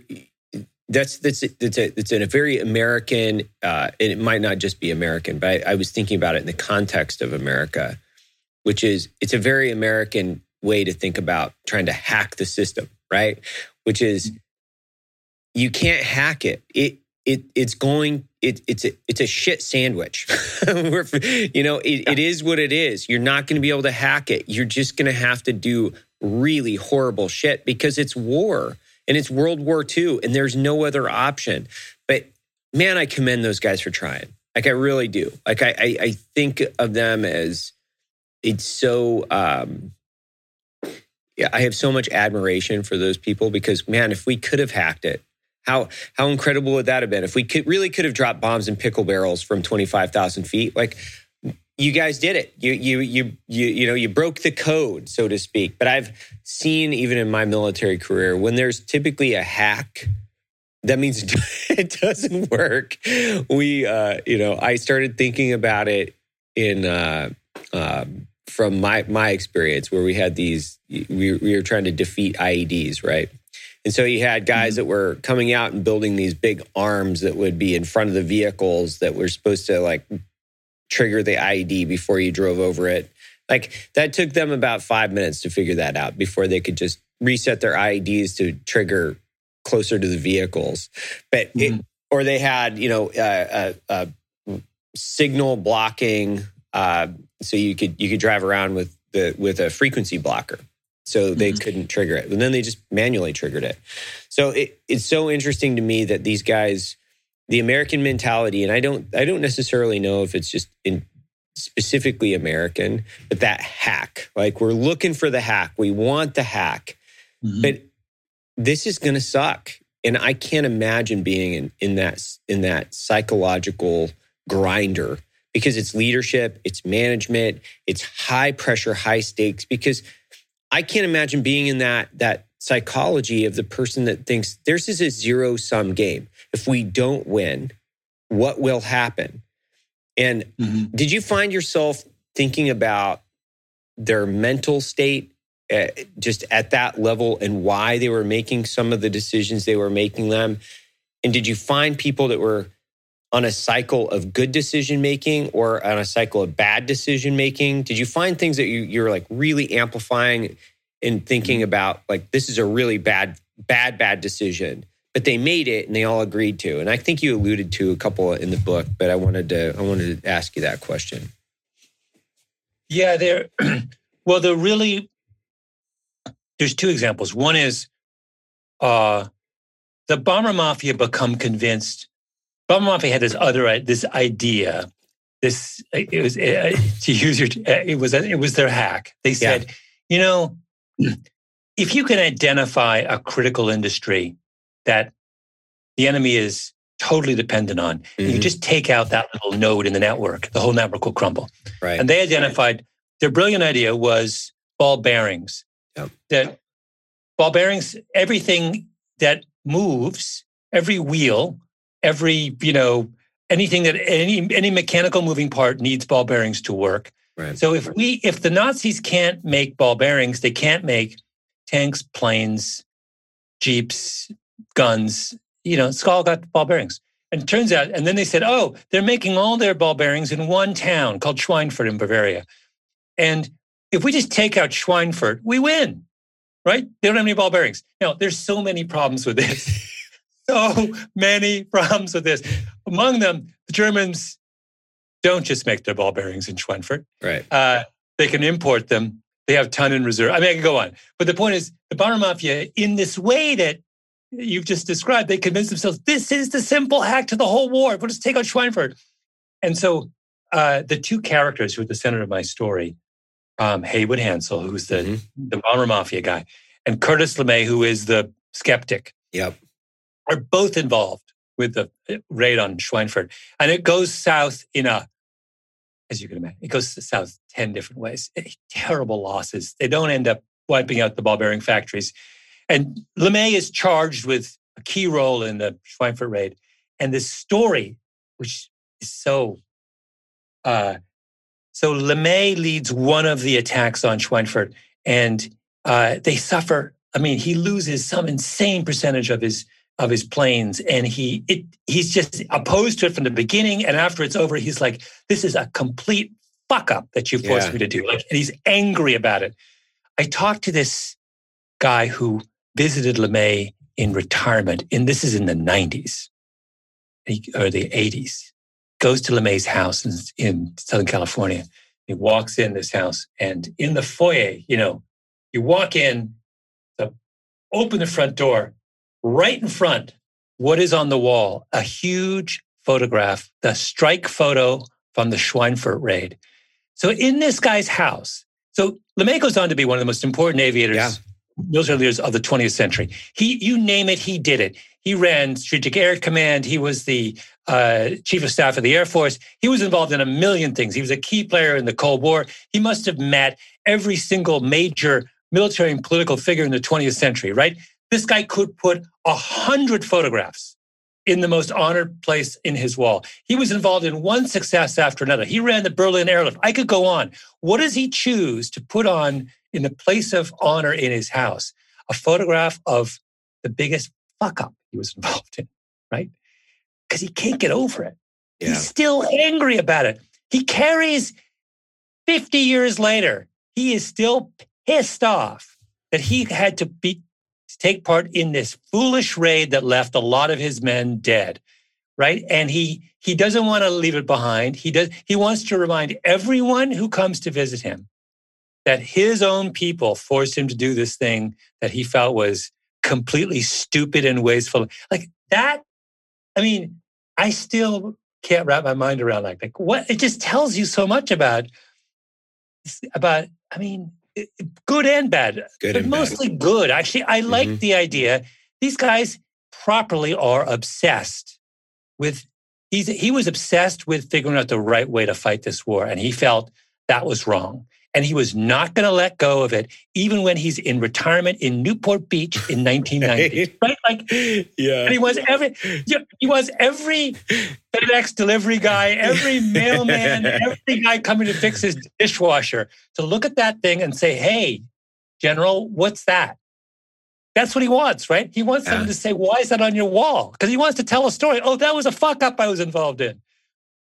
that's that's that's a, in a very American, uh, and it might not just be American, but I, I was thinking about it in the context of America, which is it's a very American way to think about trying to hack the system, right? Which is you can't hack it. It it it's going it, it's a it's a shit sandwich. You know, it, it is what it is. You're not going to be able to hack it. You're just going to have to do really horrible shit because it's war and it's World War II and there's no other option. But man, I commend those guys for trying. Like I really do. Like I I, I think of them as it's so um yeah, I have so much admiration for those people because man, if we could have hacked it, how how incredible would that have been? If we could really could have dropped bombs in pickle barrels from twenty five thousand feet, like you guys did it. You you you you you know you broke the code, so to speak. But I've seen even in my military career when there's typically a hack, that means it doesn't work. We uh, you know I started thinking about it in. Uh, um, from my my experience where we had these we, we were trying to defeat IEDs, right? And so you had guys that were coming out and building these big arms that would be in front of the vehicles that were supposed to like trigger the IED before you drove over it. Like that took them about 5 minutes to figure that out before they could just reset their IEDs to trigger closer to the vehicles. But it, Mhm. or they had, you know, uh, uh, uh, signal blocking uh, so you could you could drive around with the with a frequency blocker. So they Mhm. couldn't trigger it. And then they just manually triggered it. So it, it's so interesting to me that these guys the american mentality and i don't i don't necessarily know if it's just in specifically american but that hack like we're looking for the hack. We want the hack. Mhm. but this is going to suck. And i can't imagine being in, in that in that psychological grinder because it's leadership it's management it's high pressure high stakes because i can't imagine being in that that psychology of the person that thinks this is a zero sum game. If we don't win what will happen? And Mhm. did you find yourself thinking about their mental state uh, just at that level and why they were making some of the decisions they were making them? And did you find people that were on a cycle of good decision making or on a cycle of bad decision making did you find things that you, you're like really amplifying and thinking about like this is a really bad bad bad decision but they made it and they all agreed to and i think you alluded to a couple in the book but i wanted to i wanted to ask you that question Yeah, there. Well, they're really. There's two examples. One is, uh, the bomber mafia become convinced. Bomber mafia had this other this idea. This it was uh, to use your. uh, It was it was their hack. They said, you know, if you can identify a critical industry that the enemy is totally dependent on, you Mhm. just take out that little node in the network. The whole network will crumble. right And they identified their brilliant idea was ball bearings. Yep. That ball bearings, everything that moves, every wheel, every, you know, anything that any any mechanical moving part needs ball bearings to work. Right. So if we if the Nazis can't make ball bearings, they can't make tanks, planes, jeeps, guns. You know, it's all got ball bearings. And it turns out, and then they said, oh, they're making all their ball bearings in one town called Schweinfurt in Bavaria. And if we just take out Schweinfurt, we win, right? They don't have any ball bearings. Now, there's so many problems with this. so many problems with this. Among them, the Germans don't just make their ball bearings in Schweinfurt. Right. Uh, they can import them. They have ton in reserve. I mean, I can go on. But the point is, the Bomber Mafia, in this way that you've just described, they convince themselves this is the simple hack to the whole war. We'll just take out Schweinfurt. And so uh, the two characters who are at the center of my story, um, Haywood Hansell, who's the, Mhm. the Bomber Mafia guy, and Curtis LeMay, who is the skeptic, Yep. Are both involved with the uh, raid on Schweinfurt. And it goes south in a, as you can imagine, it goes south 10 different ways. Eh, Terrible losses. They don't end up wiping out the ball bearing factories. And LeMay is charged with a key role in the Schweinfurt raid. And this story, which is so, uh, so LeMay leads one of the attacks on Schweinfurt, and uh, they suffer. I mean, he loses some insane percentage of his of his planes, and he it, he's just opposed to it from the beginning. And after it's over, he's like, "This is a complete fuck up that you forced Yeah. me to do." Like, and he's angry about it. I talked to this guy who visited LeMay in retirement, and this is in the '90s he- or the '80s. Goes to LeMay's house in, in Southern California. He walks in this house, and in the foyer, you know, you walk in, the, open the front door, right in front, what is on the wall? A huge photograph, the strike photo from the Schweinfurt raid. So in this guy's house, so LeMay goes on to be one of the most important aviators, Yeah. military leaders of the 20th century. He, you name it, he did it. He ran Strategic Air Command. He was the uh, chief of staff of the Air Force. He was involved in a million things. He was a key player in the Cold War. He must have met every single major military and political figure in the 20th century, right? This guy could put a hundred photographs in the most honored place in his wall. He was involved in one success after another. He ran the Berlin airlift. I could go on. What does he choose to put on in the place of honor in his house? A photograph of the biggest fuck up he was involved in, right? Because he can't get over it. Yeah. He's still angry about it. He carries 50 years later, he is still pissed off that he had to be to take part in this foolish raid that left a lot of his men dead. Right. And he he doesn't want to leave it behind. He does he wants to remind everyone who comes to visit him that his own people forced him to do this thing that he felt was completely stupid and wasteful. Like that, I mean, I still can't wrap my mind around like, like what it just tells you so much about about I mean good and bad, Good but and bad. mostly good. Actually, I like Mhm. the idea these guys properly are obsessed with he's he was obsessed with figuring out the right way to fight this war and he felt that was wrong and he was not going to let go of it even when he's in retirement in Newport Beach in 1990 right like yeah. and he was every he was every FedEx delivery guy, every mailman, every guy coming to fix his dishwasher to look at that thing and say, "Hey, General, what's that?" That's what he wants, right? He wants someone Yeah. to say, "Why is that on your wall?" Because he wants to tell a story. Oh, that was a fuck up I was involved in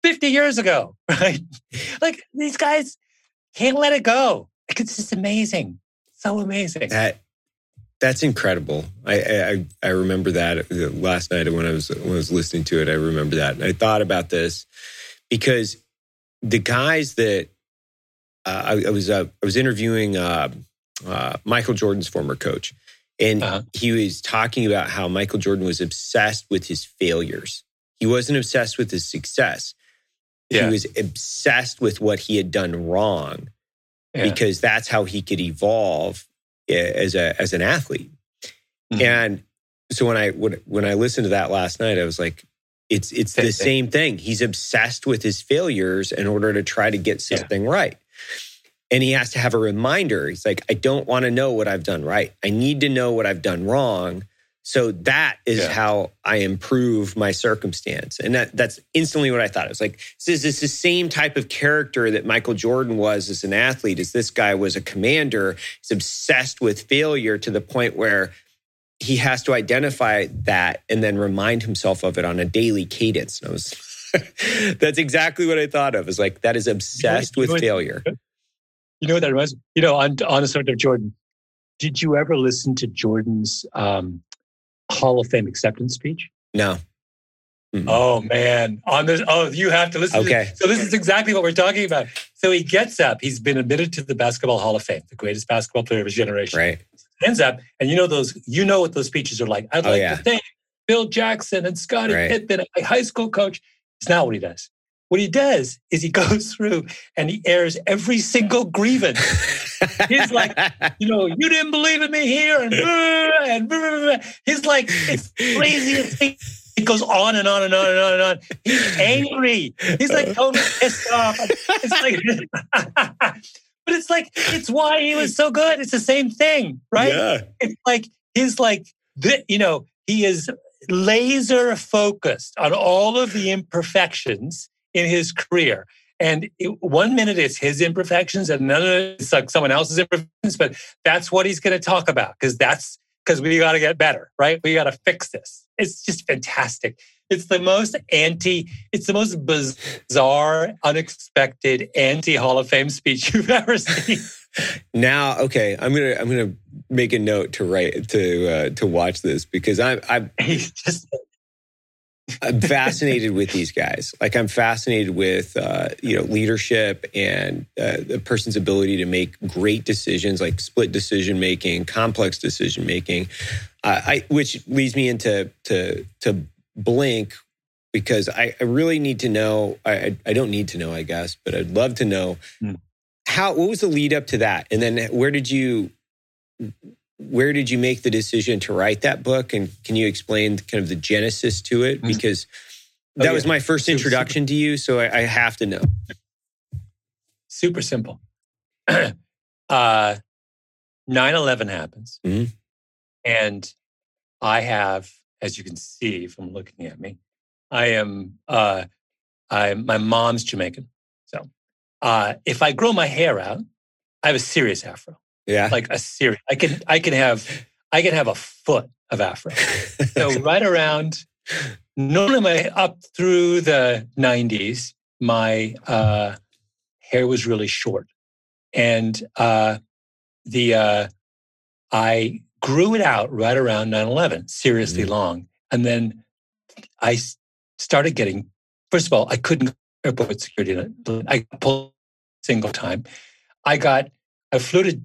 50 years ago, right? like these guys can't let it go. Like, it's just amazing, so amazing. That that's incredible. I, I I remember that last night when I was when I was listening to it. I remember that, and I thought about this because the guys that uh, I, I was uh, I was interviewing uh, uh, Michael Jordan's former coach, and Uh-huh. he was talking about how Michael Jordan was obsessed with his failures. He wasn't obsessed with his success. Yeah. He was obsessed with what he had done wrong Yeah. because that's how he could evolve eh, as a as an athlete. Mhm. And so when I when, when I listened to that last night, I was like, it's it's the same thing. He's obsessed with his failures in order to try to get Yeah. something right. and he has to have a reminder. He's like, I don't want to know what I've done right. I need to know what I've done wrong. So that is Yeah. how I improve my circumstance. And that, that's instantly what I thought. It was like, this is this the same type of character that Michael Jordan was as an athlete, as this guy was a commander. He's obsessed with failure to the point where he has to identify that and then remind himself of it on a daily cadence. And I was that's exactly what I thought of. Is like that is obsessed you with know failure. You know what that reminds me? You know, on, on the subject of Jordan, did you ever listen to Jordan's um, Hall of Fame acceptance speech? No. Mm-mm. Oh man, on this, oh, you have to listen. to Okay. this. So this is exactly what we're talking about. So he gets up. He's been admitted to the Basketball Hall of Fame, the greatest basketball player of his generation. Right. Stands up, and you know those. You know what those speeches are like. I'd Oh, like yeah. to thank Phil Jackson and Scottie Right. Pippen, my high school coach. It's not what he does. What he does is he goes through and he airs every single grievance. He's like, you know, you didn't believe in me here, and and he's like, it's craziest thing. It goes on and on and on and on and on. He's angry. He's like uh-huh. totally pissed off. It's like, but it's like it's why he was so good. It's the same thing, right? Yeah. It's like he's like the, you know, he is laser focused on all of the imperfections in his career. And it, one minute it's his imperfections, and another it's like someone else's imperfections. But that's what he's going to talk about because that's because we got to get better, right? We got to fix this. It's just fantastic. It's the most anti. It's the most bizarre, unexpected anti Hall of Fame speech you've ever seen. Now, okay, I'm gonna I'm gonna make a note to write to uh, to watch this because I'm I'm He's just I'm fascinated with these guys. Like I'm fascinated with uh, you know leadership and uh, the person's ability to make great decisions, like split decision making, complex decision making. Uh, I which leads me into to to Blink because I, I really need to know. I, I don't need to know, I guess, but I'd love to know Hmm. how. What was the lead up to that, and then where did you where did you make the decision to write that book and can you explain kind of the genesis to it Mhm. because Oh, that yeah. was my first Super, introduction to you so I, I have to know super simple. uh, 9-11 happens. Mhm. And I have, as you can see from looking at me, I am uh I my mom's Jamaican. So uh if I grow my hair out, I have a serious afro. Yeah Like a serious I can I can have I can have a foot of afro. So right around normally my up through the 90s, my uh, hair was really short. And uh, the uh, I grew it out right around 9-11, seriously long. And then I started getting, first of all, I couldn't airport security. I pulled a single time. I got, I flew to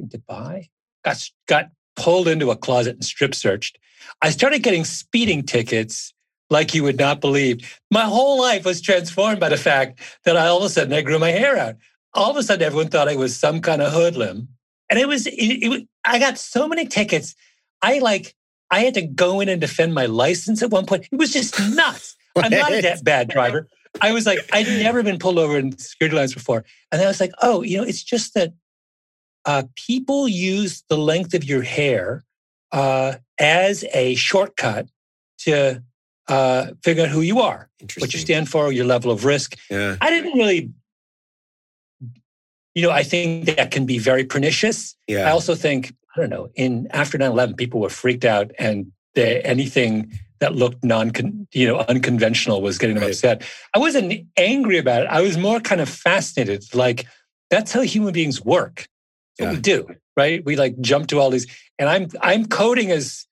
Dubai, got, got pulled into a closet and strip searched. I started getting speeding tickets like you would not believe. My whole life was transformed by the fact that I all of a sudden I grew my hair out. All of a sudden, everyone thought I was some kind of hoodlum, and it was. It, it, I got so many tickets. I like. I had to go in and defend my license at one point. It was just nuts. I'm not a that bad driver. I was like, I'd never been pulled over in security lines before, and I was like, oh, you know, it's just that uh, people use the length of your hair uh, as a shortcut to uh, figure out who you are, what you stand for, your level of risk. Yeah. I didn't really, you know, I think that can be very pernicious. I also think, I don't know, in after 9-11, people were freaked out and they, anything that looked non, you know, unconventional was getting them Right. upset. I wasn't angry about it. I was more kind of fascinated. Like, that's how human beings work. Yeah. we do, right? We like jump to all these, and I'm I'm coding as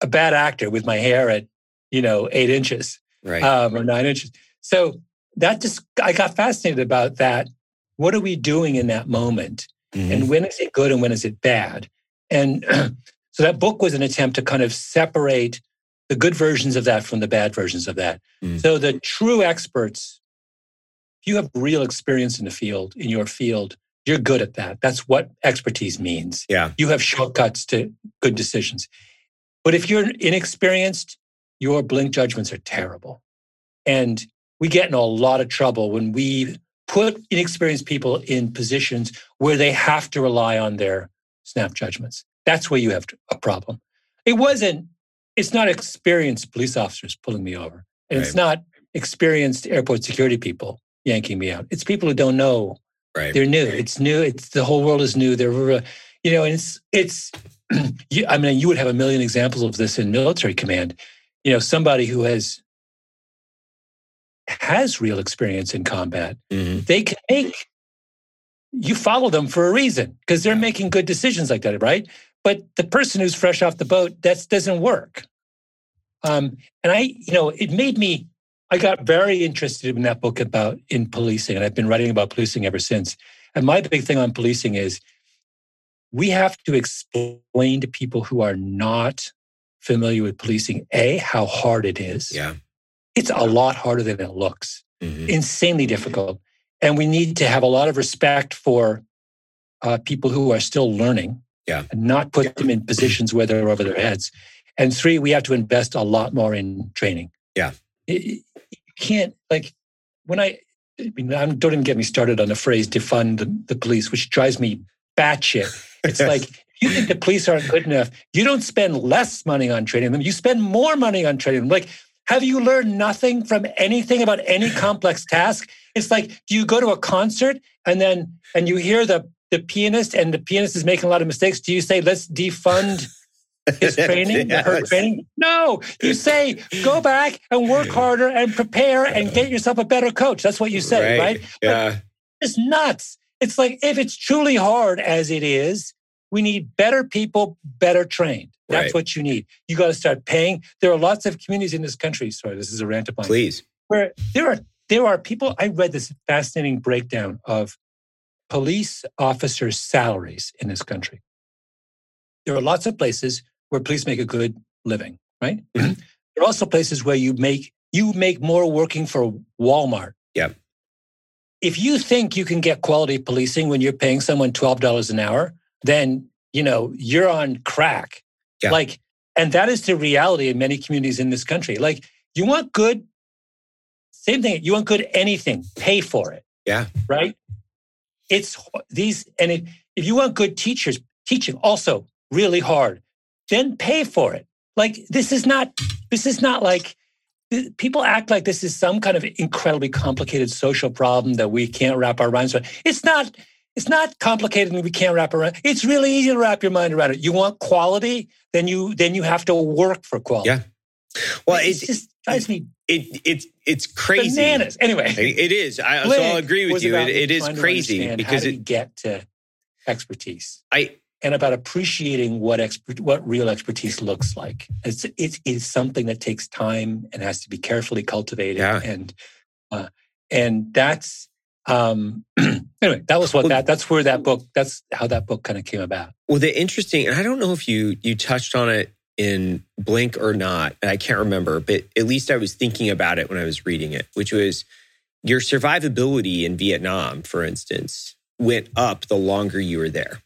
a bad actor with my hair at, you know, eight inches Right. um, or nine inches. So that just I got fascinated about that. What are we doing in that moment? Mhm. And when is it good and when is it bad? And so that book was an attempt to kind of separate the good versions of that from the bad versions of that. Mm. So the true experts, if you have real experience in the field, in your field, you're good at that. That's what expertise means. Yeah. You have shortcuts to good decisions. But if you're inexperienced, your blink judgments are terrible. And we get in a lot of trouble when we put inexperienced people in positions where they have to rely on their snap judgments. That's where you have a problem. It wasn't, it's not experienced police officers pulling me over. And right. it's not experienced airport security people yanking me out. It's people who don't know. Right. They're new. It's new. It's the whole world is new. They're, you know, and it's, it's, you, I mean, you would have a million examples of this in military command. You know, somebody who has has real experience in combat, mm-hmm. they can make you follow them for a reason because they're making good decisions like that, right? But the person who's fresh off the boat, that doesn't work. Um, and I, you know, it made me. I got very interested in that book about in policing, and I've been writing about policing ever since. And my big thing on policing is we have to explain to people who are not familiar with policing a how hard it is. Yeah it's a lot harder than it looks, mm-hmm. insanely difficult. And we need to have a lot of respect for uh, people who are still learning yeah. and not put them in positions where they're over their heads. And three, we have to invest a lot more in training. Yeah. It, can't, like, when I, I mean, i don't even get me started on the phrase defund the, the police, which drives me batshit. It's like, you think the police aren't good enough, you don't spend less money on training them, you spend more money on training them. Like, have you learned nothing from anything about any complex task? It's like, do you go to a concert and then and you hear the the pianist and the pianist is making a lot of mistakes? Do you say let's defund his training, yes. her training? No, you say go back and work harder and prepare and get yourself a better coach. That's what you say, right? right? Yeah, it's nuts. It's like if it's truly hard as it is, we need better people, better trained. That's right. what you need. You got to start paying. There are lots of communities in this country. Sorry, this is a rant upon. Please. Where there are there are people. I read this fascinating breakdown of police officers' salaries in this country. There are lots of places where police make a good living, right? Mm-hmm. There are also places where you make you make more working for Walmart. Yeah. If you think you can get quality policing when you're paying someone twelve dollars an hour, then you know you're on crack yeah. Like, and that is the reality in many communities in this country. Like, you want good, same thing, you want good anything, pay for it. Yeah. Right? It's these, and it, if you want good teachers, teaching also really hard, then pay for it. Like, this is not, this is not like, people act like this is some kind of incredibly complicated social problem that we can't wrap our minds around. It's not. It's not complicated and we can't wrap around. It's really easy to wrap your mind around it. You want quality, then you then you have to work for quality. Yeah. Well, it, it just drives me. It it's it's crazy. Bananas. Anyway, it is. I, so I'll agree with you. It, it is crazy because it get to expertise. I and about appreciating what expert what real expertise looks like. It's it is something that takes time and has to be carefully cultivated. Yeah. And uh, and that's um anyway that was what well, that that's where that book that's how that book kind of came about well the interesting and i don't know if you you touched on it in blink or not i can't remember but at least i was thinking about it when i was reading it which was your survivability in vietnam for instance went up the longer you were there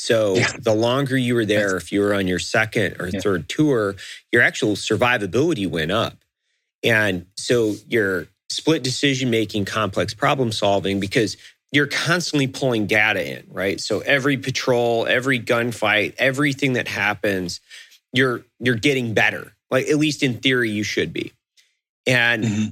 so yeah. the longer you were there if you were on your second or yeah. third tour your actual survivability went up and so your split decision making, complex problem solving because you're constantly pulling data in, right? So every patrol, every gunfight, everything that happens, you're you're getting better. Like at least in theory you should be. And mm-hmm.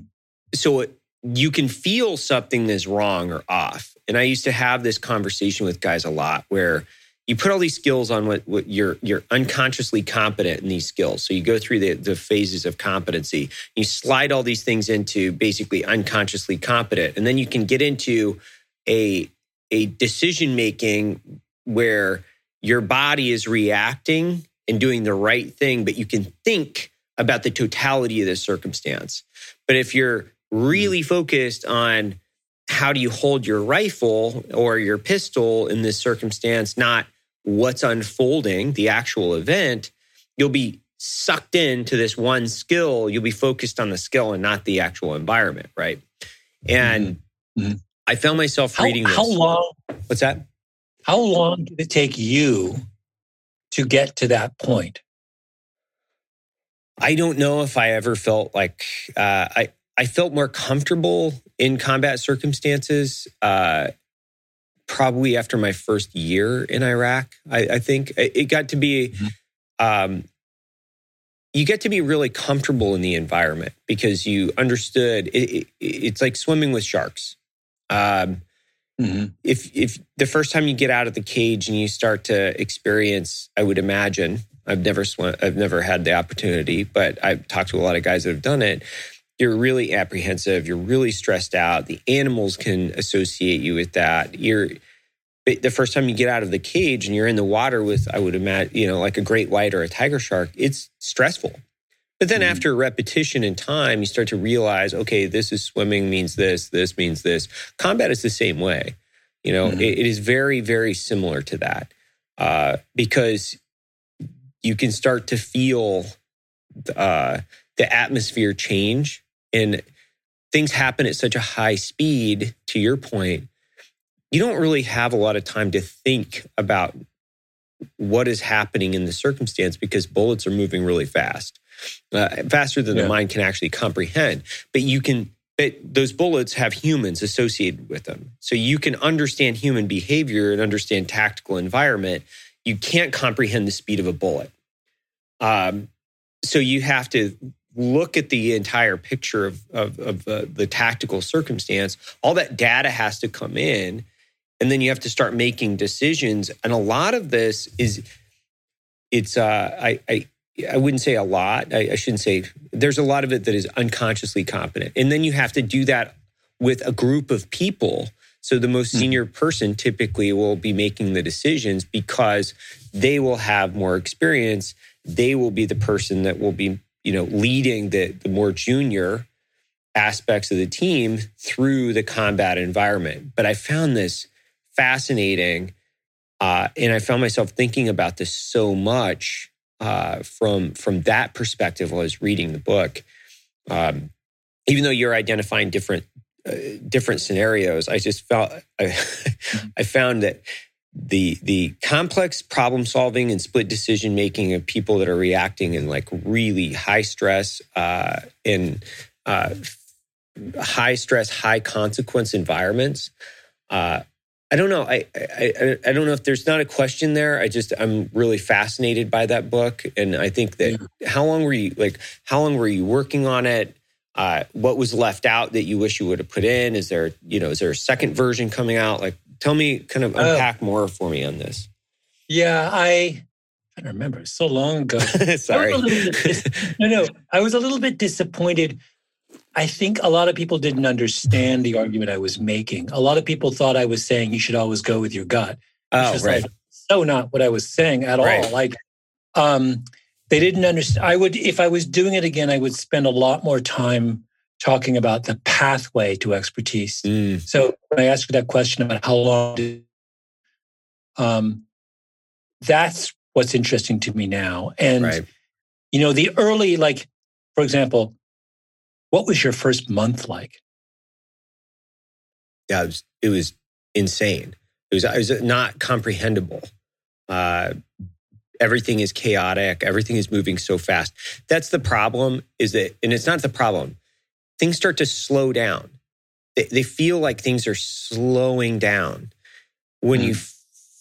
so it, you can feel something is wrong or off. And I used to have this conversation with guys a lot where you put all these skills on what, what you're you're unconsciously competent in these skills. So you go through the, the phases of competency. You slide all these things into basically unconsciously competent, and then you can get into a a decision making where your body is reacting and doing the right thing, but you can think about the totality of the circumstance. But if you're really focused on how do you hold your rifle or your pistol in this circumstance, not what's unfolding, the actual event, you'll be sucked into this one skill. You'll be focused on the skill and not the actual environment, right? And mm-hmm. I found myself how, reading this. How long? What's that? How long did it take you to get to that point? I don't know if I ever felt like uh, I I felt more comfortable in combat circumstances. Uh, probably after my first year in Iraq, I, I think it got to be. Mm-hmm. Um, you get to be really comfortable in the environment because you understood it, it, it's like swimming with sharks. Um, mm-hmm. If if the first time you get out of the cage and you start to experience, I would imagine I've never swum, I've never had the opportunity, but I've talked to a lot of guys that have done it. You're really apprehensive. You're really stressed out. The animals can associate you with that. You're the first time you get out of the cage and you're in the water with, I would imagine, you know, like a great white or a tiger shark, it's stressful. But then mm-hmm. after repetition and time, you start to realize, okay, this is swimming means this, this means this. Combat is the same way. You know, mm-hmm. it, it is very, very similar to that uh, because you can start to feel uh, the atmosphere change and things happen at such a high speed, to your point, you don't really have a lot of time to think about what is happening in the circumstance because bullets are moving really fast, uh, faster than yeah. the mind can actually comprehend. But you can, but those bullets have humans associated with them. So you can understand human behavior and understand tactical environment. You can't comprehend the speed of a bullet. Um, so you have to look at the entire picture of, of, of uh, the tactical circumstance. All that data has to come in and then you have to start making decisions and a lot of this is it's uh i i I wouldn't say a lot. I, I, shouldn't say there's a lot of it that is unconsciously competent. And then you have to do that with a group of people. So the most hmm. senior person typically will be making the decisions because they will have more experience. They will be the person that will be, you know, leading the, the more junior aspects of the team through the combat environment. But I found this fascinating. Uh, and I found myself thinking about this so much uh, from from that perspective while I was reading the book. Um, even though you're identifying different uh, different scenarios, I just felt I, I found that the the complex problem solving and split decision making of people that are reacting in like really high stress uh, and uh, high stress, high consequence environments. Uh, I don't know. I, I I don't know if there's not a question there. I just I'm really fascinated by that book, and I think that yeah. how long were you like? How long were you working on it? Uh, what was left out that you wish you would have put in? Is there you know is there a second version coming out? Like, tell me, kind of uh, unpack uh, more for me on this. Yeah, I I don't remember. so long ago. Sorry. no, no. I was a little bit disappointed I think a lot of people didn't understand the argument I was making. A lot of people thought I was saying you should always go with your gut. Oh, right. Like, so not what I was saying at right. all. Like, um, they didn't understand. I would, if I was doing it again, I would spend a lot more time talking about the pathway to expertise. Mm. So when I asked you that question about how long, did, um, that's what's interesting to me now. And right. you know, the early, like, for example, what was your first month like? Yeah, it was, it was insane. It was, it was not comprehensible. Uh, everything is chaotic. Everything is moving so fast. That's the problem. Is that, and it's not the problem. Things start to slow down. They, they feel like things are slowing down. When mm. you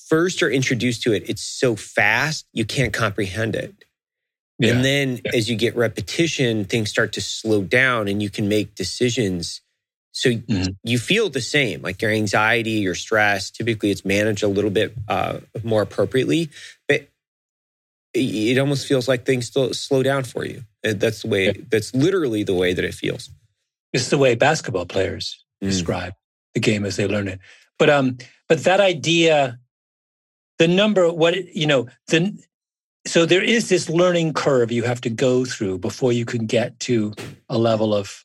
first are introduced to it, it's so fast you can't comprehend it. Yeah. And then yeah. as you get repetition, things start to slow down and you can make decisions. So mm-hmm. you feel the same, like your anxiety, your stress. Typically, it's managed a little bit uh, more appropriately, but it almost feels like things still slow down for you. That's the way. Yeah. That's literally the way that it feels. It's the way basketball players mm. describe the game as they learn it. But um, but that idea, the number, what you know, the so there is this learning curve you have to go through before you can get to a level of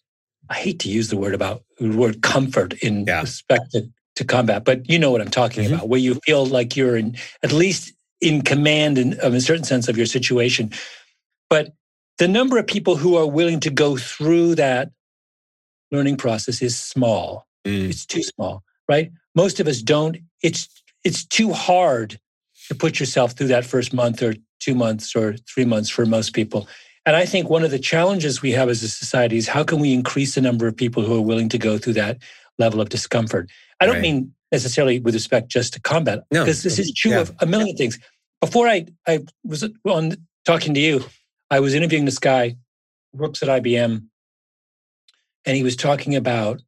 i hate to use the word about the word comfort in yeah. respect to, to, combat but you know what i'm talking mm-hmm. about where you feel like you're in at least in command in, of a certain sense of your situation but the number of people who are willing to go through that learning process is small mm. it's too small right most of us don't it's it's too hard to put yourself through that first month or two months or three months for most people. And I think one of the challenges we have as a society is how can we increase the number of people who are willing to go through that level of discomfort? I don't Right. mean necessarily with respect just to combat, No. because this is true Yeah. of a million things. Before I, I was on talking to you, I was interviewing this guy who works at IBM, and he was talking about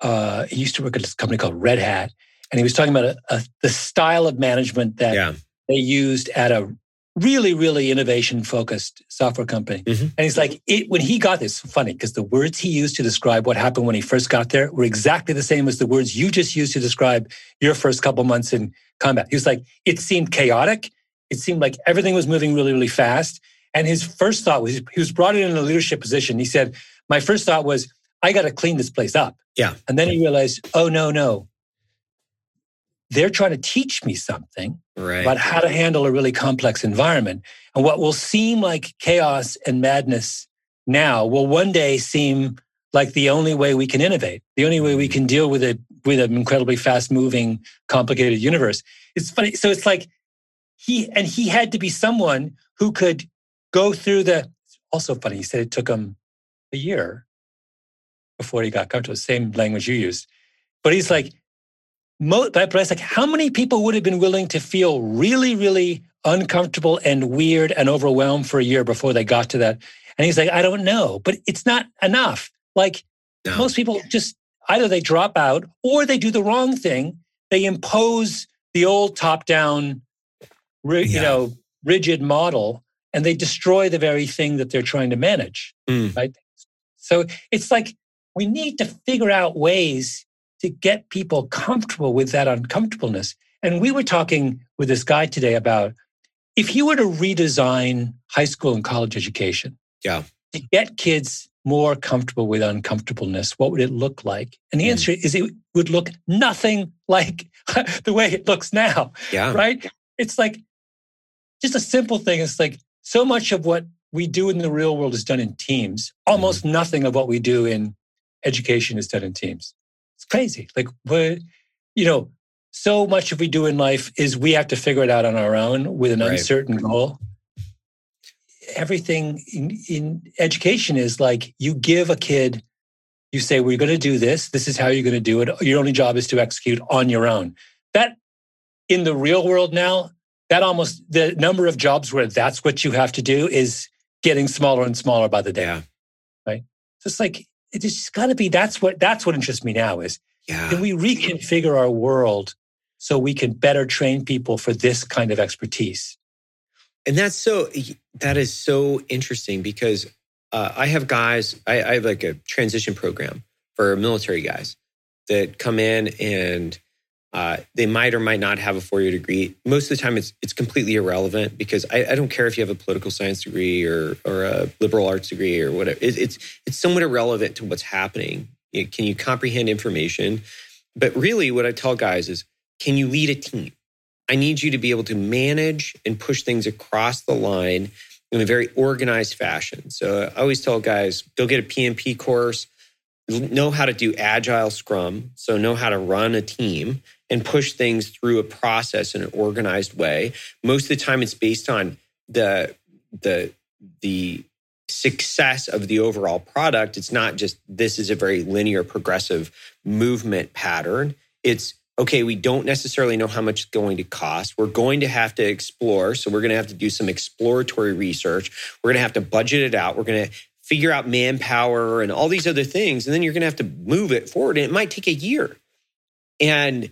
uh, he used to work at this company called Red Hat, and he was talking about a, a, the style of management that Yeah. they used at a really, really innovation focused software company. Mhm. And he's like, it, when he got this, funny because the words he used to describe what happened when he first got there were exactly the same as the words you just used to describe your first couple months in combat. He was like, it seemed chaotic. It seemed like everything was moving really, really fast. And his first thought was he was brought in in a leadership position. He said, My first thought was, I got to clean this place up. Yeah. And then he realized, oh, no, no. They're trying to teach me something Right. about how to handle a really complex environment. And what will seem like chaos and madness now will one day seem like the only way we can innovate, the only way we can deal with it with an incredibly fast moving, complicated universe. It's funny. So it's like he and he had to be someone who could go through the also funny, he said it took him a year before he got comfortable, same language you used. But he's like, Mo, but I was like, how many people would have been willing to feel really, really uncomfortable and weird and overwhelmed for a year before they got to that? And he's like, I don't know, but it's not enough. Like No. most people just either they drop out or they do the wrong thing. They impose the old top down, ri- you know, rigid model and they destroy the very thing that they're trying to manage. Mm. Right. So it's like we need to figure out ways to get people comfortable with that uncomfortableness. And we were talking with this guy today about if you were to redesign high school and college education Yeah. to get kids more comfortable with uncomfortableness, what would it look like? And the Mm. answer is it would look nothing like the way it looks now Yeah. right? It's like just a simple thing. It's like so much of what we do in the real world is done in teams. Almost nothing of what we do in education is done in teams. It's crazy. Like what you know, so much of we do in life is we have to figure it out on our own with an Right. uncertain goal. Everything in, in education is like you give a kid, you say, We're going to do this. This is how you're going to do it. Your only job is to execute on your own. That in the real world now, that almost the number of jobs where that's what you have to do is getting smaller and smaller by the day. Yeah. So it's like it's just got to be. That's what that's what interests me now is Yeah. can we reconfigure our world so we can better train people for this kind of expertise? And that's so that is so interesting because uh, I have guys. I, I have like a transition program for military guys that come in and uh, they might or might not have a four year degree. Most of the time, it's it's completely irrelevant because I, I don't care if you have a political science degree or or a liberal arts degree or whatever. It, it's it's somewhat irrelevant to what's happening. You- Can you comprehend information? But really, what I tell guys is, can you lead a team? I need you to be able to manage and push things across the line in a very organized fashion. So I always tell guys, go get a PMP course, know how to do agile scrum, so know how to run a team and push things through a process in an organized way. Most of the time it's based on the the the success of the overall product. It's not just this is a very linear progressive movement pattern. It's okay, we don't necessarily know how much it's going to cost. We're going to have to explore. So we're going to have to do some exploratory research. We're going to have to budget it out. We're going to figure out manpower and all these other things. And then you're going to have to move it forward. And it might take a year. And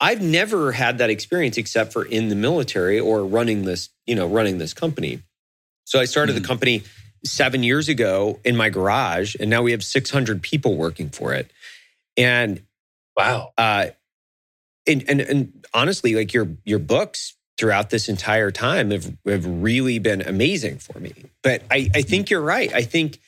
I've never had that experience except for in the military or running this, you know, running this company. So I started Mhm. the company seven years ago in my garage, and now we have 600 people working for it. And Wow. uh, and, and and honestly, like your your books throughout this entire time have have really been amazing for me. But I I think you're right. I think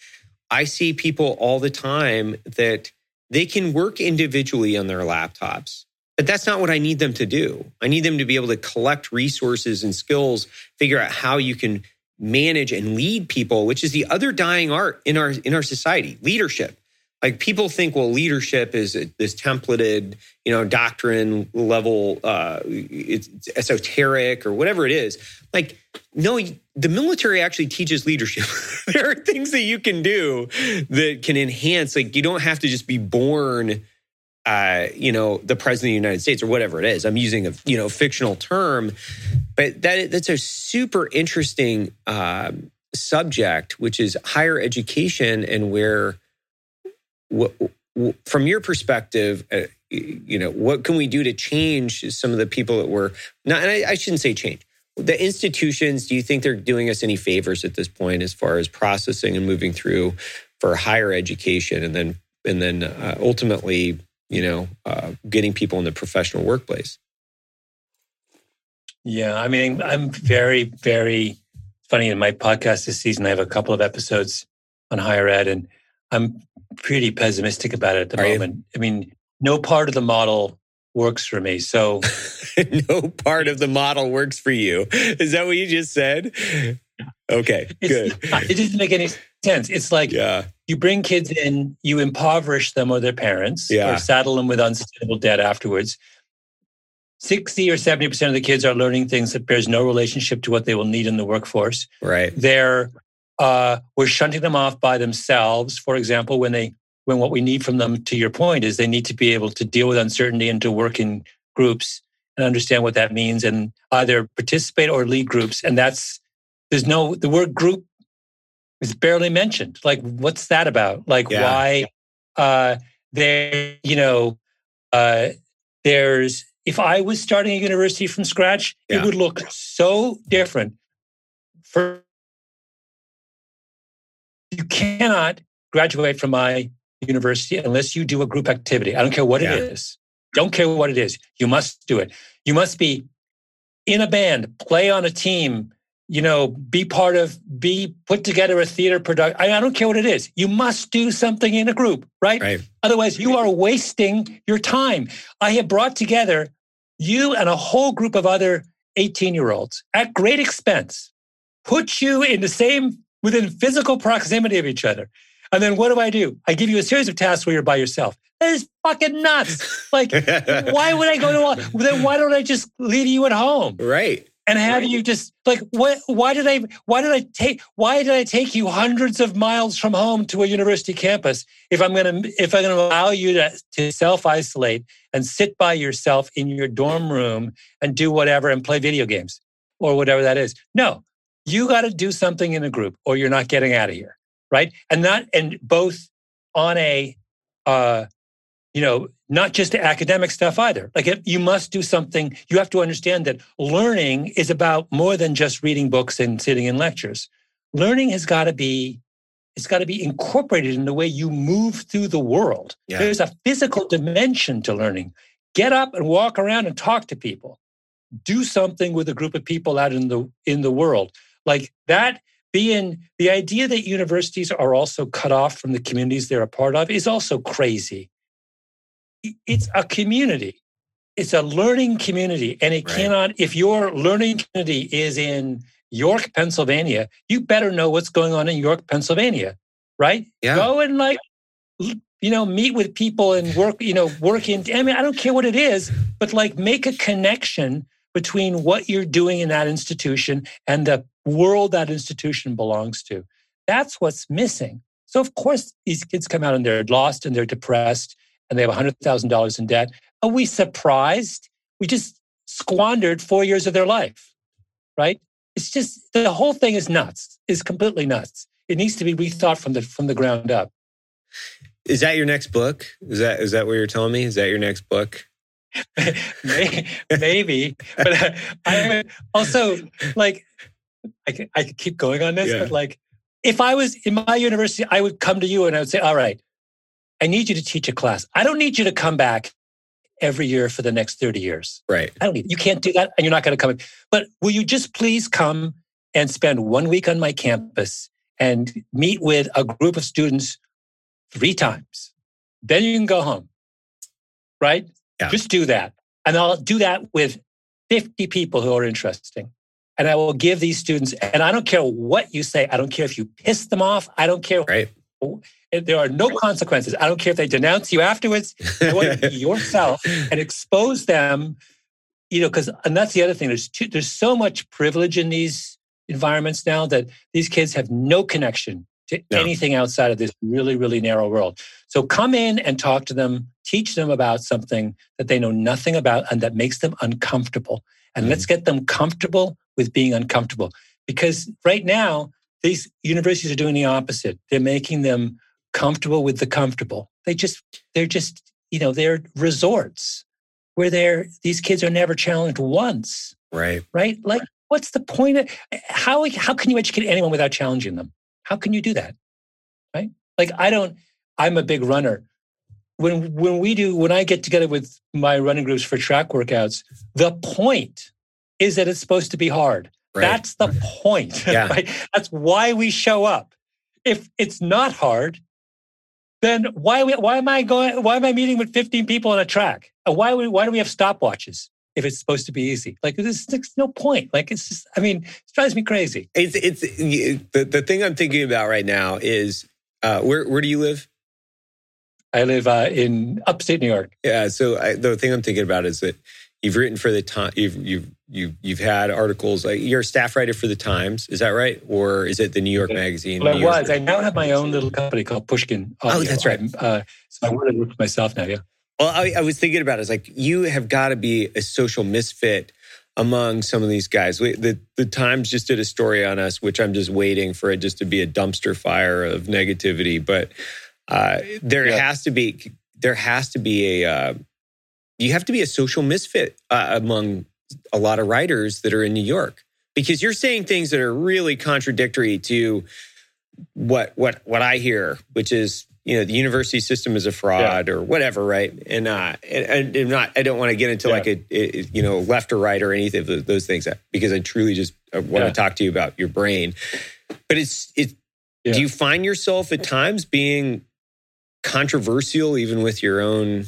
I see people all the time that they can work individually on their laptops. But that's not what I need them to do. I need them to be able to collect resources and skills, figure out how you can manage and lead people, which is the other dying art in our in our society, leadership. Like people think well leadership is this templated you know doctrine level uh it's esoteric or whatever it is. Like no the military actually teaches leadership. There are things that you can do that can enhance. Like you don't have to just be born uh, you know, the president of the United States or whatever it is. I'm using a you know fictional term, but that that's a super interesting um, subject, which is higher education and where, what, from your perspective, uh, you know, what can we do to change some of the people that were not? And I, I shouldn't say change. The institutions, do you think they're doing us any favors at this point as far as processing and moving through for higher education, and then and then uh, ultimately you know, uh, getting people in the professional workplace. Yeah, I mean, I'm very, very funny. In my podcast this season, I have a couple of episodes on higher ed, and I'm pretty pessimistic about it at the Are moment. You? I mean, no part of the model works for me. So, no part of the model works for you. Is that what you just said? Okay, good. It doesn't make any sense. It's like yeah. you bring kids in, you impoverish them or their parents, yeah. or saddle them with unsustainable debt afterwards. 60 or 70% of the kids are learning things that bears no relationship to what they will need in the workforce. Right. They're uh, we're shunting them off by themselves. For example, when they when what we need from them, to your point, is they need to be able to deal with uncertainty and to work in groups and understand what that means and either participate or lead groups. And that's there's no the word group is barely mentioned. Like, what's that about? Like, yeah. why? Uh, there, you know, uh, there's. If I was starting a university from scratch, yeah. it would look so different. For you cannot graduate from my university unless you do a group activity. I don't care what yeah. it is. Don't care what it is. You must do it. You must be in a band, play on a team, you know, be part of, be put together a theater production. I, don't care what it is. You must do something in a group, right? right? Otherwise, you are wasting your time. I have brought together you and a whole group of other 18 year olds at great expense, put you in the same, within physical proximity of each other. And then what do I do? I give you a series of tasks where you're by yourself. That is fucking nuts. Like, why would I go to all, then why don't I just leave you at home? Right and have you just like what why did i why did i take why did i take you hundreds of miles from home to a university campus if i'm going to if i'm to allow you to, to self-isolate and sit by yourself in your dorm room and do whatever and play video games or whatever that is? No. You got to do something in a group or you're not getting out of here right? And not and both on a uh you know not just the academic stuff either. Like you must do something. You have to understand that learning is about more than just reading books and sitting in lectures. Learning has got to be it's got to be incorporated in the way you move through the world. Yeah. There's a physical dimension to learning. Get up and walk around and talk to people. Do something with a group of people out in the in the world. Like that being the idea that universities are also cut off from the communities they're a part of is also crazy it's a community. It's a learning community. And it right. cannot, if your learning community is in York, Pennsylvania, you better know what's going on in York, Pennsylvania, right? Yeah. Go and like, you know, meet with people and work, you know, work in, I mean, I don't care what it is, but like make a connection between what you're doing in that institution and the world that institution belongs to. That's what's missing. So, of course, these kids come out and they're lost and they're depressed and they have $100,000 in debt. Are we surprised? We just squandered four years of their life, right? It's just the whole thing is nuts. Is completely nuts. It needs to be rethought from the from the ground up. Is that your next book? Is that is that what you're telling me? Is that your next book? Maybe, but uh, I also like I I could keep going on this, yeah. but like if I was in my university, I would come to you and I would say, "All right, I need you to teach a class. I don't need you to come back every year for the next 30 years. Right. I don't need you can't do that and you're not going to come. But will you just please come and spend one week on my campus and meet with a group of students three times? Then you can go home. Right? Yeah. Just do that. And I'll do that with 50 people who are interesting. And I will give these students, and I don't care what you say. I don't care if you piss them off. I don't care right there are no consequences. I don't care if they denounce you afterwards. I want you to be yourself and expose them. You know, because and that's the other thing. There's too, there's so much privilege in these environments now that these kids have no connection to No. anything outside of this really really narrow world. So come in and talk to them, teach them about something that they know nothing about and that makes them uncomfortable. And let's mm-hmm. get them comfortable with being uncomfortable. Because right now, these universities are doing the opposite. They're making them comfortable with the comfortable. They just, they're just, you know, they're resorts where they're, these kids are never challenged once, Right. right? Like, what's the point of, how, how can you educate anyone without challenging them? How can you do that? Right? Like, I don't, I'm a big runner. When, when we do, when I get together with my running groups for track workouts, the point is that it's supposed to be hard. Right. That's the point. Yeah. right? That's why we show up. If it's not hard, then why we- why am I going? Why am I meeting with 15 people on a track? And why we, why do we have stopwatches if it's supposed to be easy? Like there's, there's no point. Like it's just I mean it drives me crazy. It's it's the the thing I'm thinking about right now is uh, where where do you live? I live uh, in upstate New York. Yeah. So I, the thing I'm thinking about is that you've written for the time. You've you've you've you've had articles. Like you're a staff writer for the Times. Is that right? Or is it the New York Magazine? Well, I was. I now have my own little company called Pushkin. Oh, that's right. Uh, so I work with myself now. Yeah. Well, I, I was thinking about it. It's like you have got to be a social misfit among some of these guys. We, the the Times just did a story on us, which I'm just waiting for it just to be a dumpster fire of negativity. But uh, there Yeah. has to be there has to be a uh, you have to be a social misfit uh, among a lot of writers that are in New York because you're saying things that are really contradictory to what what what I hear, which is you know the university system is a fraud or whatever, right? And uh, and, and not I don't want to get into Yeah. like a, a you know left or right or anything of those- things uh, because I truly just uh, want Yeah. to talk to you about your brain. But it's it. Yeah. Do you find yourself at times being controversial even with your own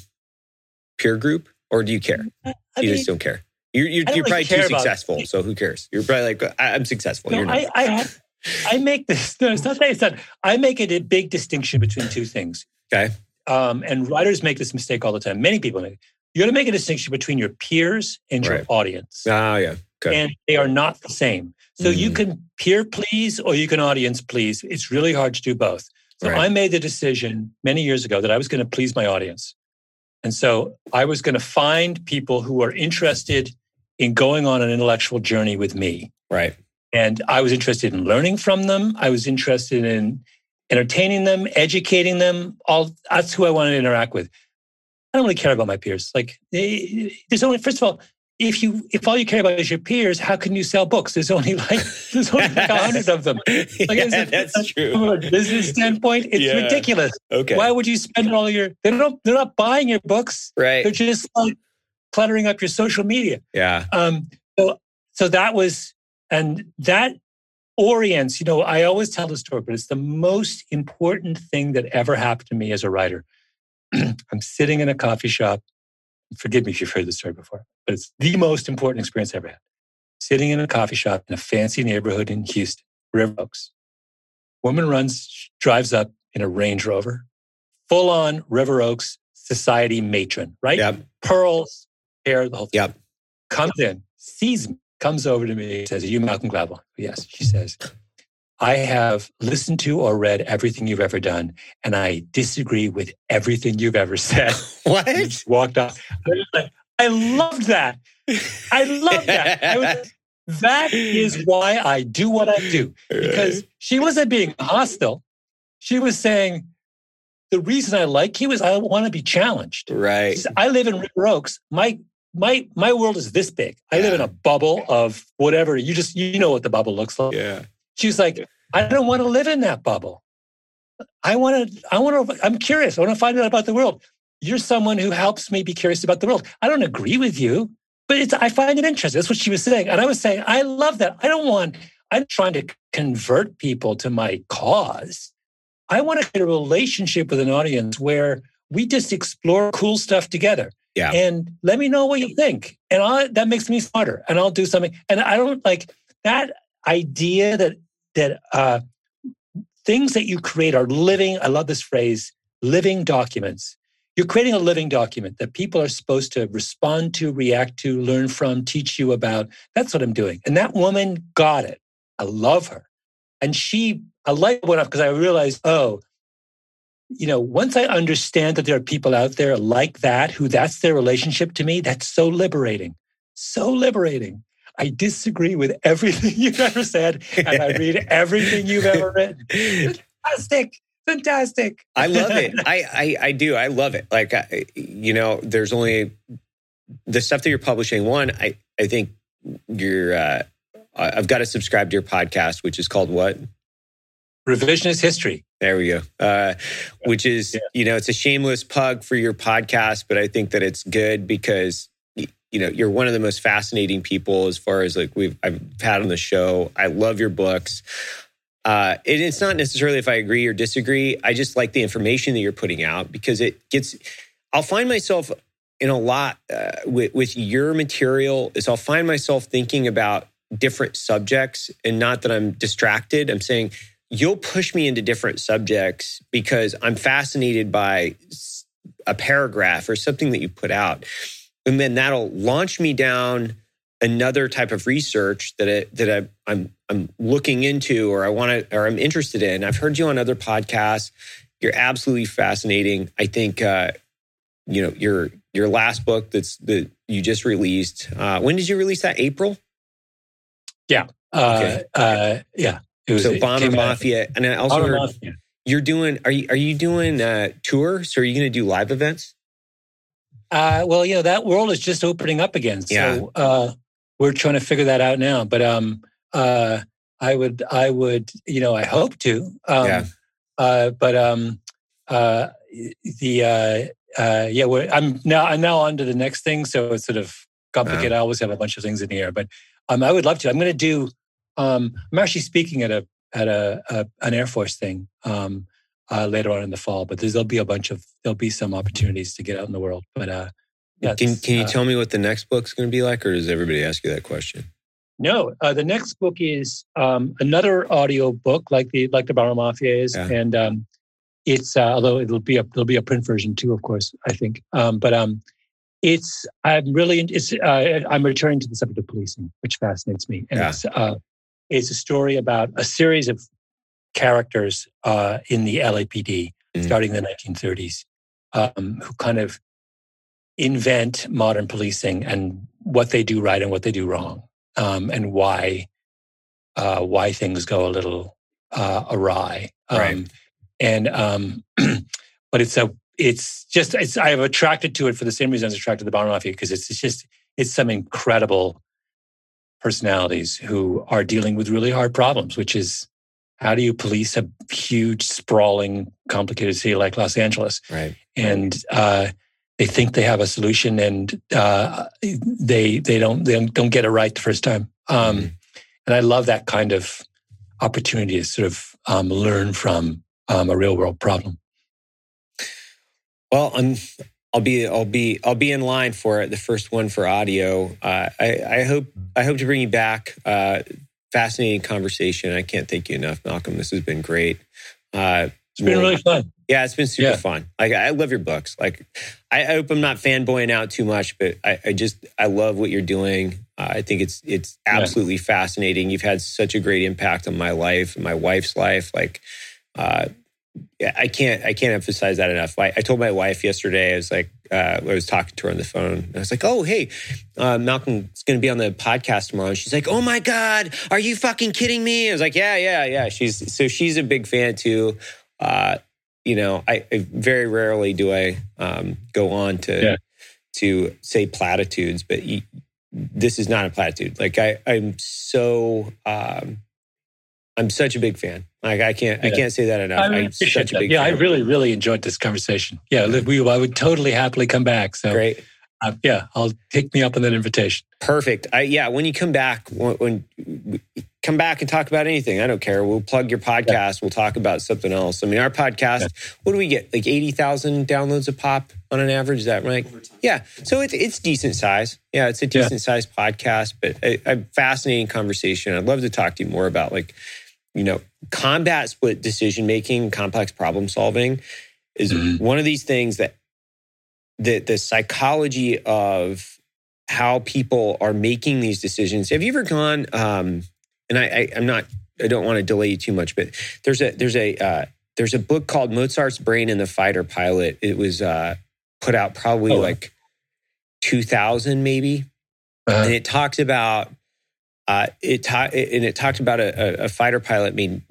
peer group, or do you care? I you mean, just don't care. You're you're, you're really probably too successful, so who cares? You're probably like I, I'm successful. No, you're not. I, I, have- I make this. No, it's not that. It's not. I make it a big distinction between two things. Okay. Um, and writers make this mistake all the time. Many people make. it. You got to make a distinction between your peers and your audience, Oh yeah. Okay. and they are not the same. So you Mm. can peer please or you can audience please. It's really hard to do both. So Right. I made the decision many years ago that I was going to please my audience. And so I was going to find people who are interested in going on an intellectual journey with me. right. And I was interested in learning from them. I was interested in entertaining them, educating them. All that's who I wanted to interact with. I don't really care about my peers. Like eh, there's only first of all, if you if all you care about is your peers, how can you sell books? There's only like there's only like a hundred of them. Like, yeah, that's From true. a business standpoint, it's Yeah. ridiculous. Okay. Why would you spend all your? They don't. They're not buying your books. right. They're just like cluttering up your social media. Yeah. Um, so, so that was, and that orients, you know, I always tell the story, but it's the most important thing that ever happened to me as a writer. I'm sitting in a coffee shop. Forgive me if you've heard this story before, but it's the most important experience I ever had. Sitting in a coffee shop in a fancy neighborhood in Houston, River Oaks. Woman runs, drives up in a Range Rover, full on River Oaks society matron, right? Yep. Pearls, hair, the whole thing Yep. comes in, sees me, comes over to me, says, Are you Malcolm Gladwell? Yes. She says, I have listened to or read everything you've ever done, and I disagree with everything you've ever said. What? Walked off. I I loved that. I love that. I was, that is why I do what I do. Because she wasn't being hostile. She was saying, the reason I like you is I want to be challenged. right. Said, I live in River Oaks. My my my world is this big. I live in a bubble of whatever. You just you know what the bubble looks like. Yeah. She's like, I don't want to live in that bubble. I want to. I want to. I'm curious. I want to find out about the world. You're someone who helps me be curious about the world. I don't agree with you, but it's. I find it interesting. That's what she was saying, and I was saying, I love that. I don't want. I'm trying to convert people to my cause. I want to create a relationship with an audience where we just explore cool stuff together. Yeah. And let me know what you think. And I, that makes me smarter. And I'll do something. And I don't like that idea that that uh, things that you create are living. I love this phrase living documents. You're creating a living document that people are supposed to respond to, react to, learn from, teach you about. That's what I'm doing. And that woman got it. I love her. And she, I like went off because I realized, oh, you know, once I understand that there are people out there like that, who that's their relationship to me, that's so liberating. So liberating. I disagree with everything you've ever said, and I read everything you've ever written. Fantastic. Fantastic. I love it. I, I, I do. I love it. Like, I, you know, there's only the stuff that you're publishing. One, I, I think you're, uh, I've got to subscribe to your podcast, which is called what? Revisionist history. There we go. Uh, which is, yeah. you know, it's a shameless pug for your podcast, but I think that it's good because you know you're one of the most fascinating people as far as like we've I've had on the show. I love your books. Uh, and it's not necessarily if I agree or disagree. I just like the information that you're putting out because it gets. I'll find myself in a lot uh, with, with your material. Is I'll find myself thinking about different subjects, and not that I'm distracted. I'm saying you'll push me into different subjects because I'm fascinated by a paragraph or something that you put out. And then that'll launch me down another type of research that it, that I, I'm I'm looking into or I want to or I'm interested in. I've heard you on other podcasts. You're absolutely fascinating. I think uh, you know your your last book that's that you just released. Uh, when did you release that? April. Yeah. Uh, okay. Uh, yeah. It was, so Bomber Mafia, and I also Bomber heard Mafia. you're doing. Are you are you doing uh, tours? Or are you going to do live events? Uh, well, you know that world is just opening up again, so yeah. uh, we're trying to figure that out now. But um, uh, I would, I would, you know, I hope to. Um, yeah. Uh, but um, uh, the uh, uh, yeah, I'm now I'm now on to the next thing, so it's sort of complicated. I always have a bunch of things in the air, but um, I would love to. I'm going to do um, I'm actually speaking at a at a, a an Air Force thing um, uh, later on in the fall, but there'll be a bunch of there'll be some opportunities to get out in the world. But uh, yeah, can can you uh, tell me what the next book's going to be like, or does everybody ask you that question? No, uh, the next book is um, another audio book, like the like the Bomber Mafia is, yeah. and um, it's uh, although it'll be a there'll be a print version too, of course. I think, um, but um, it's I'm really it's uh, I'm returning to the subject of policing, which fascinates me, and yeah. it's uh, it's a story about a series of characters uh, in the LAPD mm. starting in the 1930s um, who kind of invent modern policing and what they do right and what they do wrong, um, and why uh, why things go a little uh, awry. Um, right. And um, but it's a it's just it's, I have attracted to it for the same reason I was attracted to the Bomber Mafia because it's, it's just it's some incredible personalities who are dealing with really hard problems, which is how do you police a huge, sprawling, complicated city like Los Angeles? Right. And uh, they think they have a solution, and uh, they they don't they don't get it right the first time. Um, mm-hmm. And I love that kind of opportunity to sort of um, learn from um, a real world problem. Well, I'm I'll be I'll be I'll be in line for it. The first one for audio. Uh, I, I hope I hope to bring you back. Uh, fascinating conversation. I can't thank you enough, Malcolm. This has been great. Uh, it's been really fun. Yeah, it's been super yeah. fun. Like I love your books. Like I, hope I'm not fanboying out too much, but I, I just I love what you're doing. Uh, I think it's it's absolutely yeah. fascinating. You've had such a great impact on my life, and my wife's life. Like uh, I can't I can't emphasize that enough. I, I told my wife yesterday. I was like, uh, I was talking to her on the phone. I was like, "Oh, hey, uh, Malcolm's going to be on the podcast tomorrow." And she's like, "Oh my god, are you fucking kidding me?" I was like, "Yeah, yeah, yeah." She's so she's a big fan too. Uh, you know, I, I, very rarely do I um, go on to yeah. to say platitudes, but this is not a platitude. Like I, I'm so um, I'm such a big fan. Like I can't, yeah. I can't say that enough. I am such a big. Yeah, fan. I really, really enjoyed this conversation. Yeah, we, I would totally happily come back. So great. Uh, yeah, I'll take me up on that invitation. Perfect. I, yeah, when you come back, when, when, come back and talk about anything, I don't care. We'll plug your podcast. Yeah. We'll talk about something else. I mean, our podcast. Yeah. What do we get? Like eighty thousand downloads a pop on an average. Is that right? Yeah. So it's it's decent size. Yeah, it's a decent yeah. size podcast, but a, a fascinating conversation. I'd love to talk to you more about like you know, combat split decision making, complex problem solving is Mhm. one of these things that the the psychology of how people are making these decisions. Have you ever gone? Um, and I, I, I'm not. I don't want to delay you too much, but there's a there's a uh, there's a book called Mozart's Brain and the Fighter Pilot. It was uh, put out probably Oh, like 2000 maybe, Uh, and it talks about uh, it ta- and it talked about a, a, fighter pilot named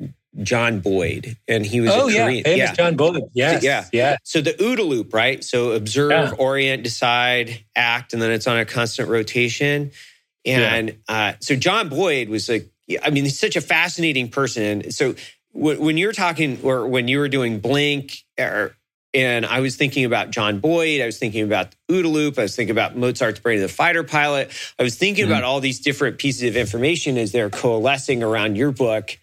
John Boyd, and he was oh a yeah, Korean. famous John Boyd. Yes, Yeah. yeah. So the OODA loop, right? So observe, Yeah. orient, decide, act, and then it's on a constant rotation. And uh, so John Boyd was like, I mean, he's such a fascinating person. So w- when you're talking, or when you were doing Blink, or, and I was thinking about John Boyd, I was thinking about the OODA loop, I was thinking about Mozart's Brain of the Fighter Pilot. I was thinking Mhm. about all these different pieces of information as they're coalescing around your book.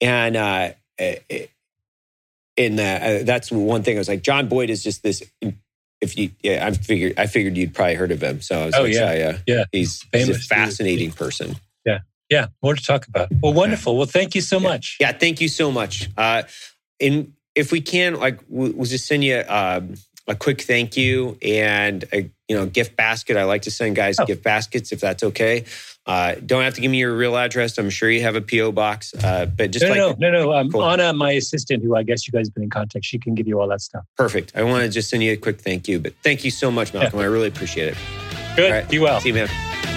And uh, in that uh, that's one thing I was like John Boyd is just this if you yeah I figured I figured you'd probably heard of him so I was Oh, like, yeah. yeah Yeah. he's, Famous he's a fascinating person Yeah, yeah. more to talk about. Well, wonderful. Well, thank you so much. yeah thank you so much uh and if we can like we'll, we'll just send you um, a quick thank you and a you know gift basket I like to send guys Oh. gift baskets if that's okay uh, don't have to give me your real address I'm sure you have a PO box uh, but just no, like no, no, no, Um, Cool. Anna, my assistant, who I guess you guys have been in contact, she can give you all that stuff. perfect I want to just send you a quick thank you but thank you so much Malcolm I really appreciate it Good. Right. Be well. see you man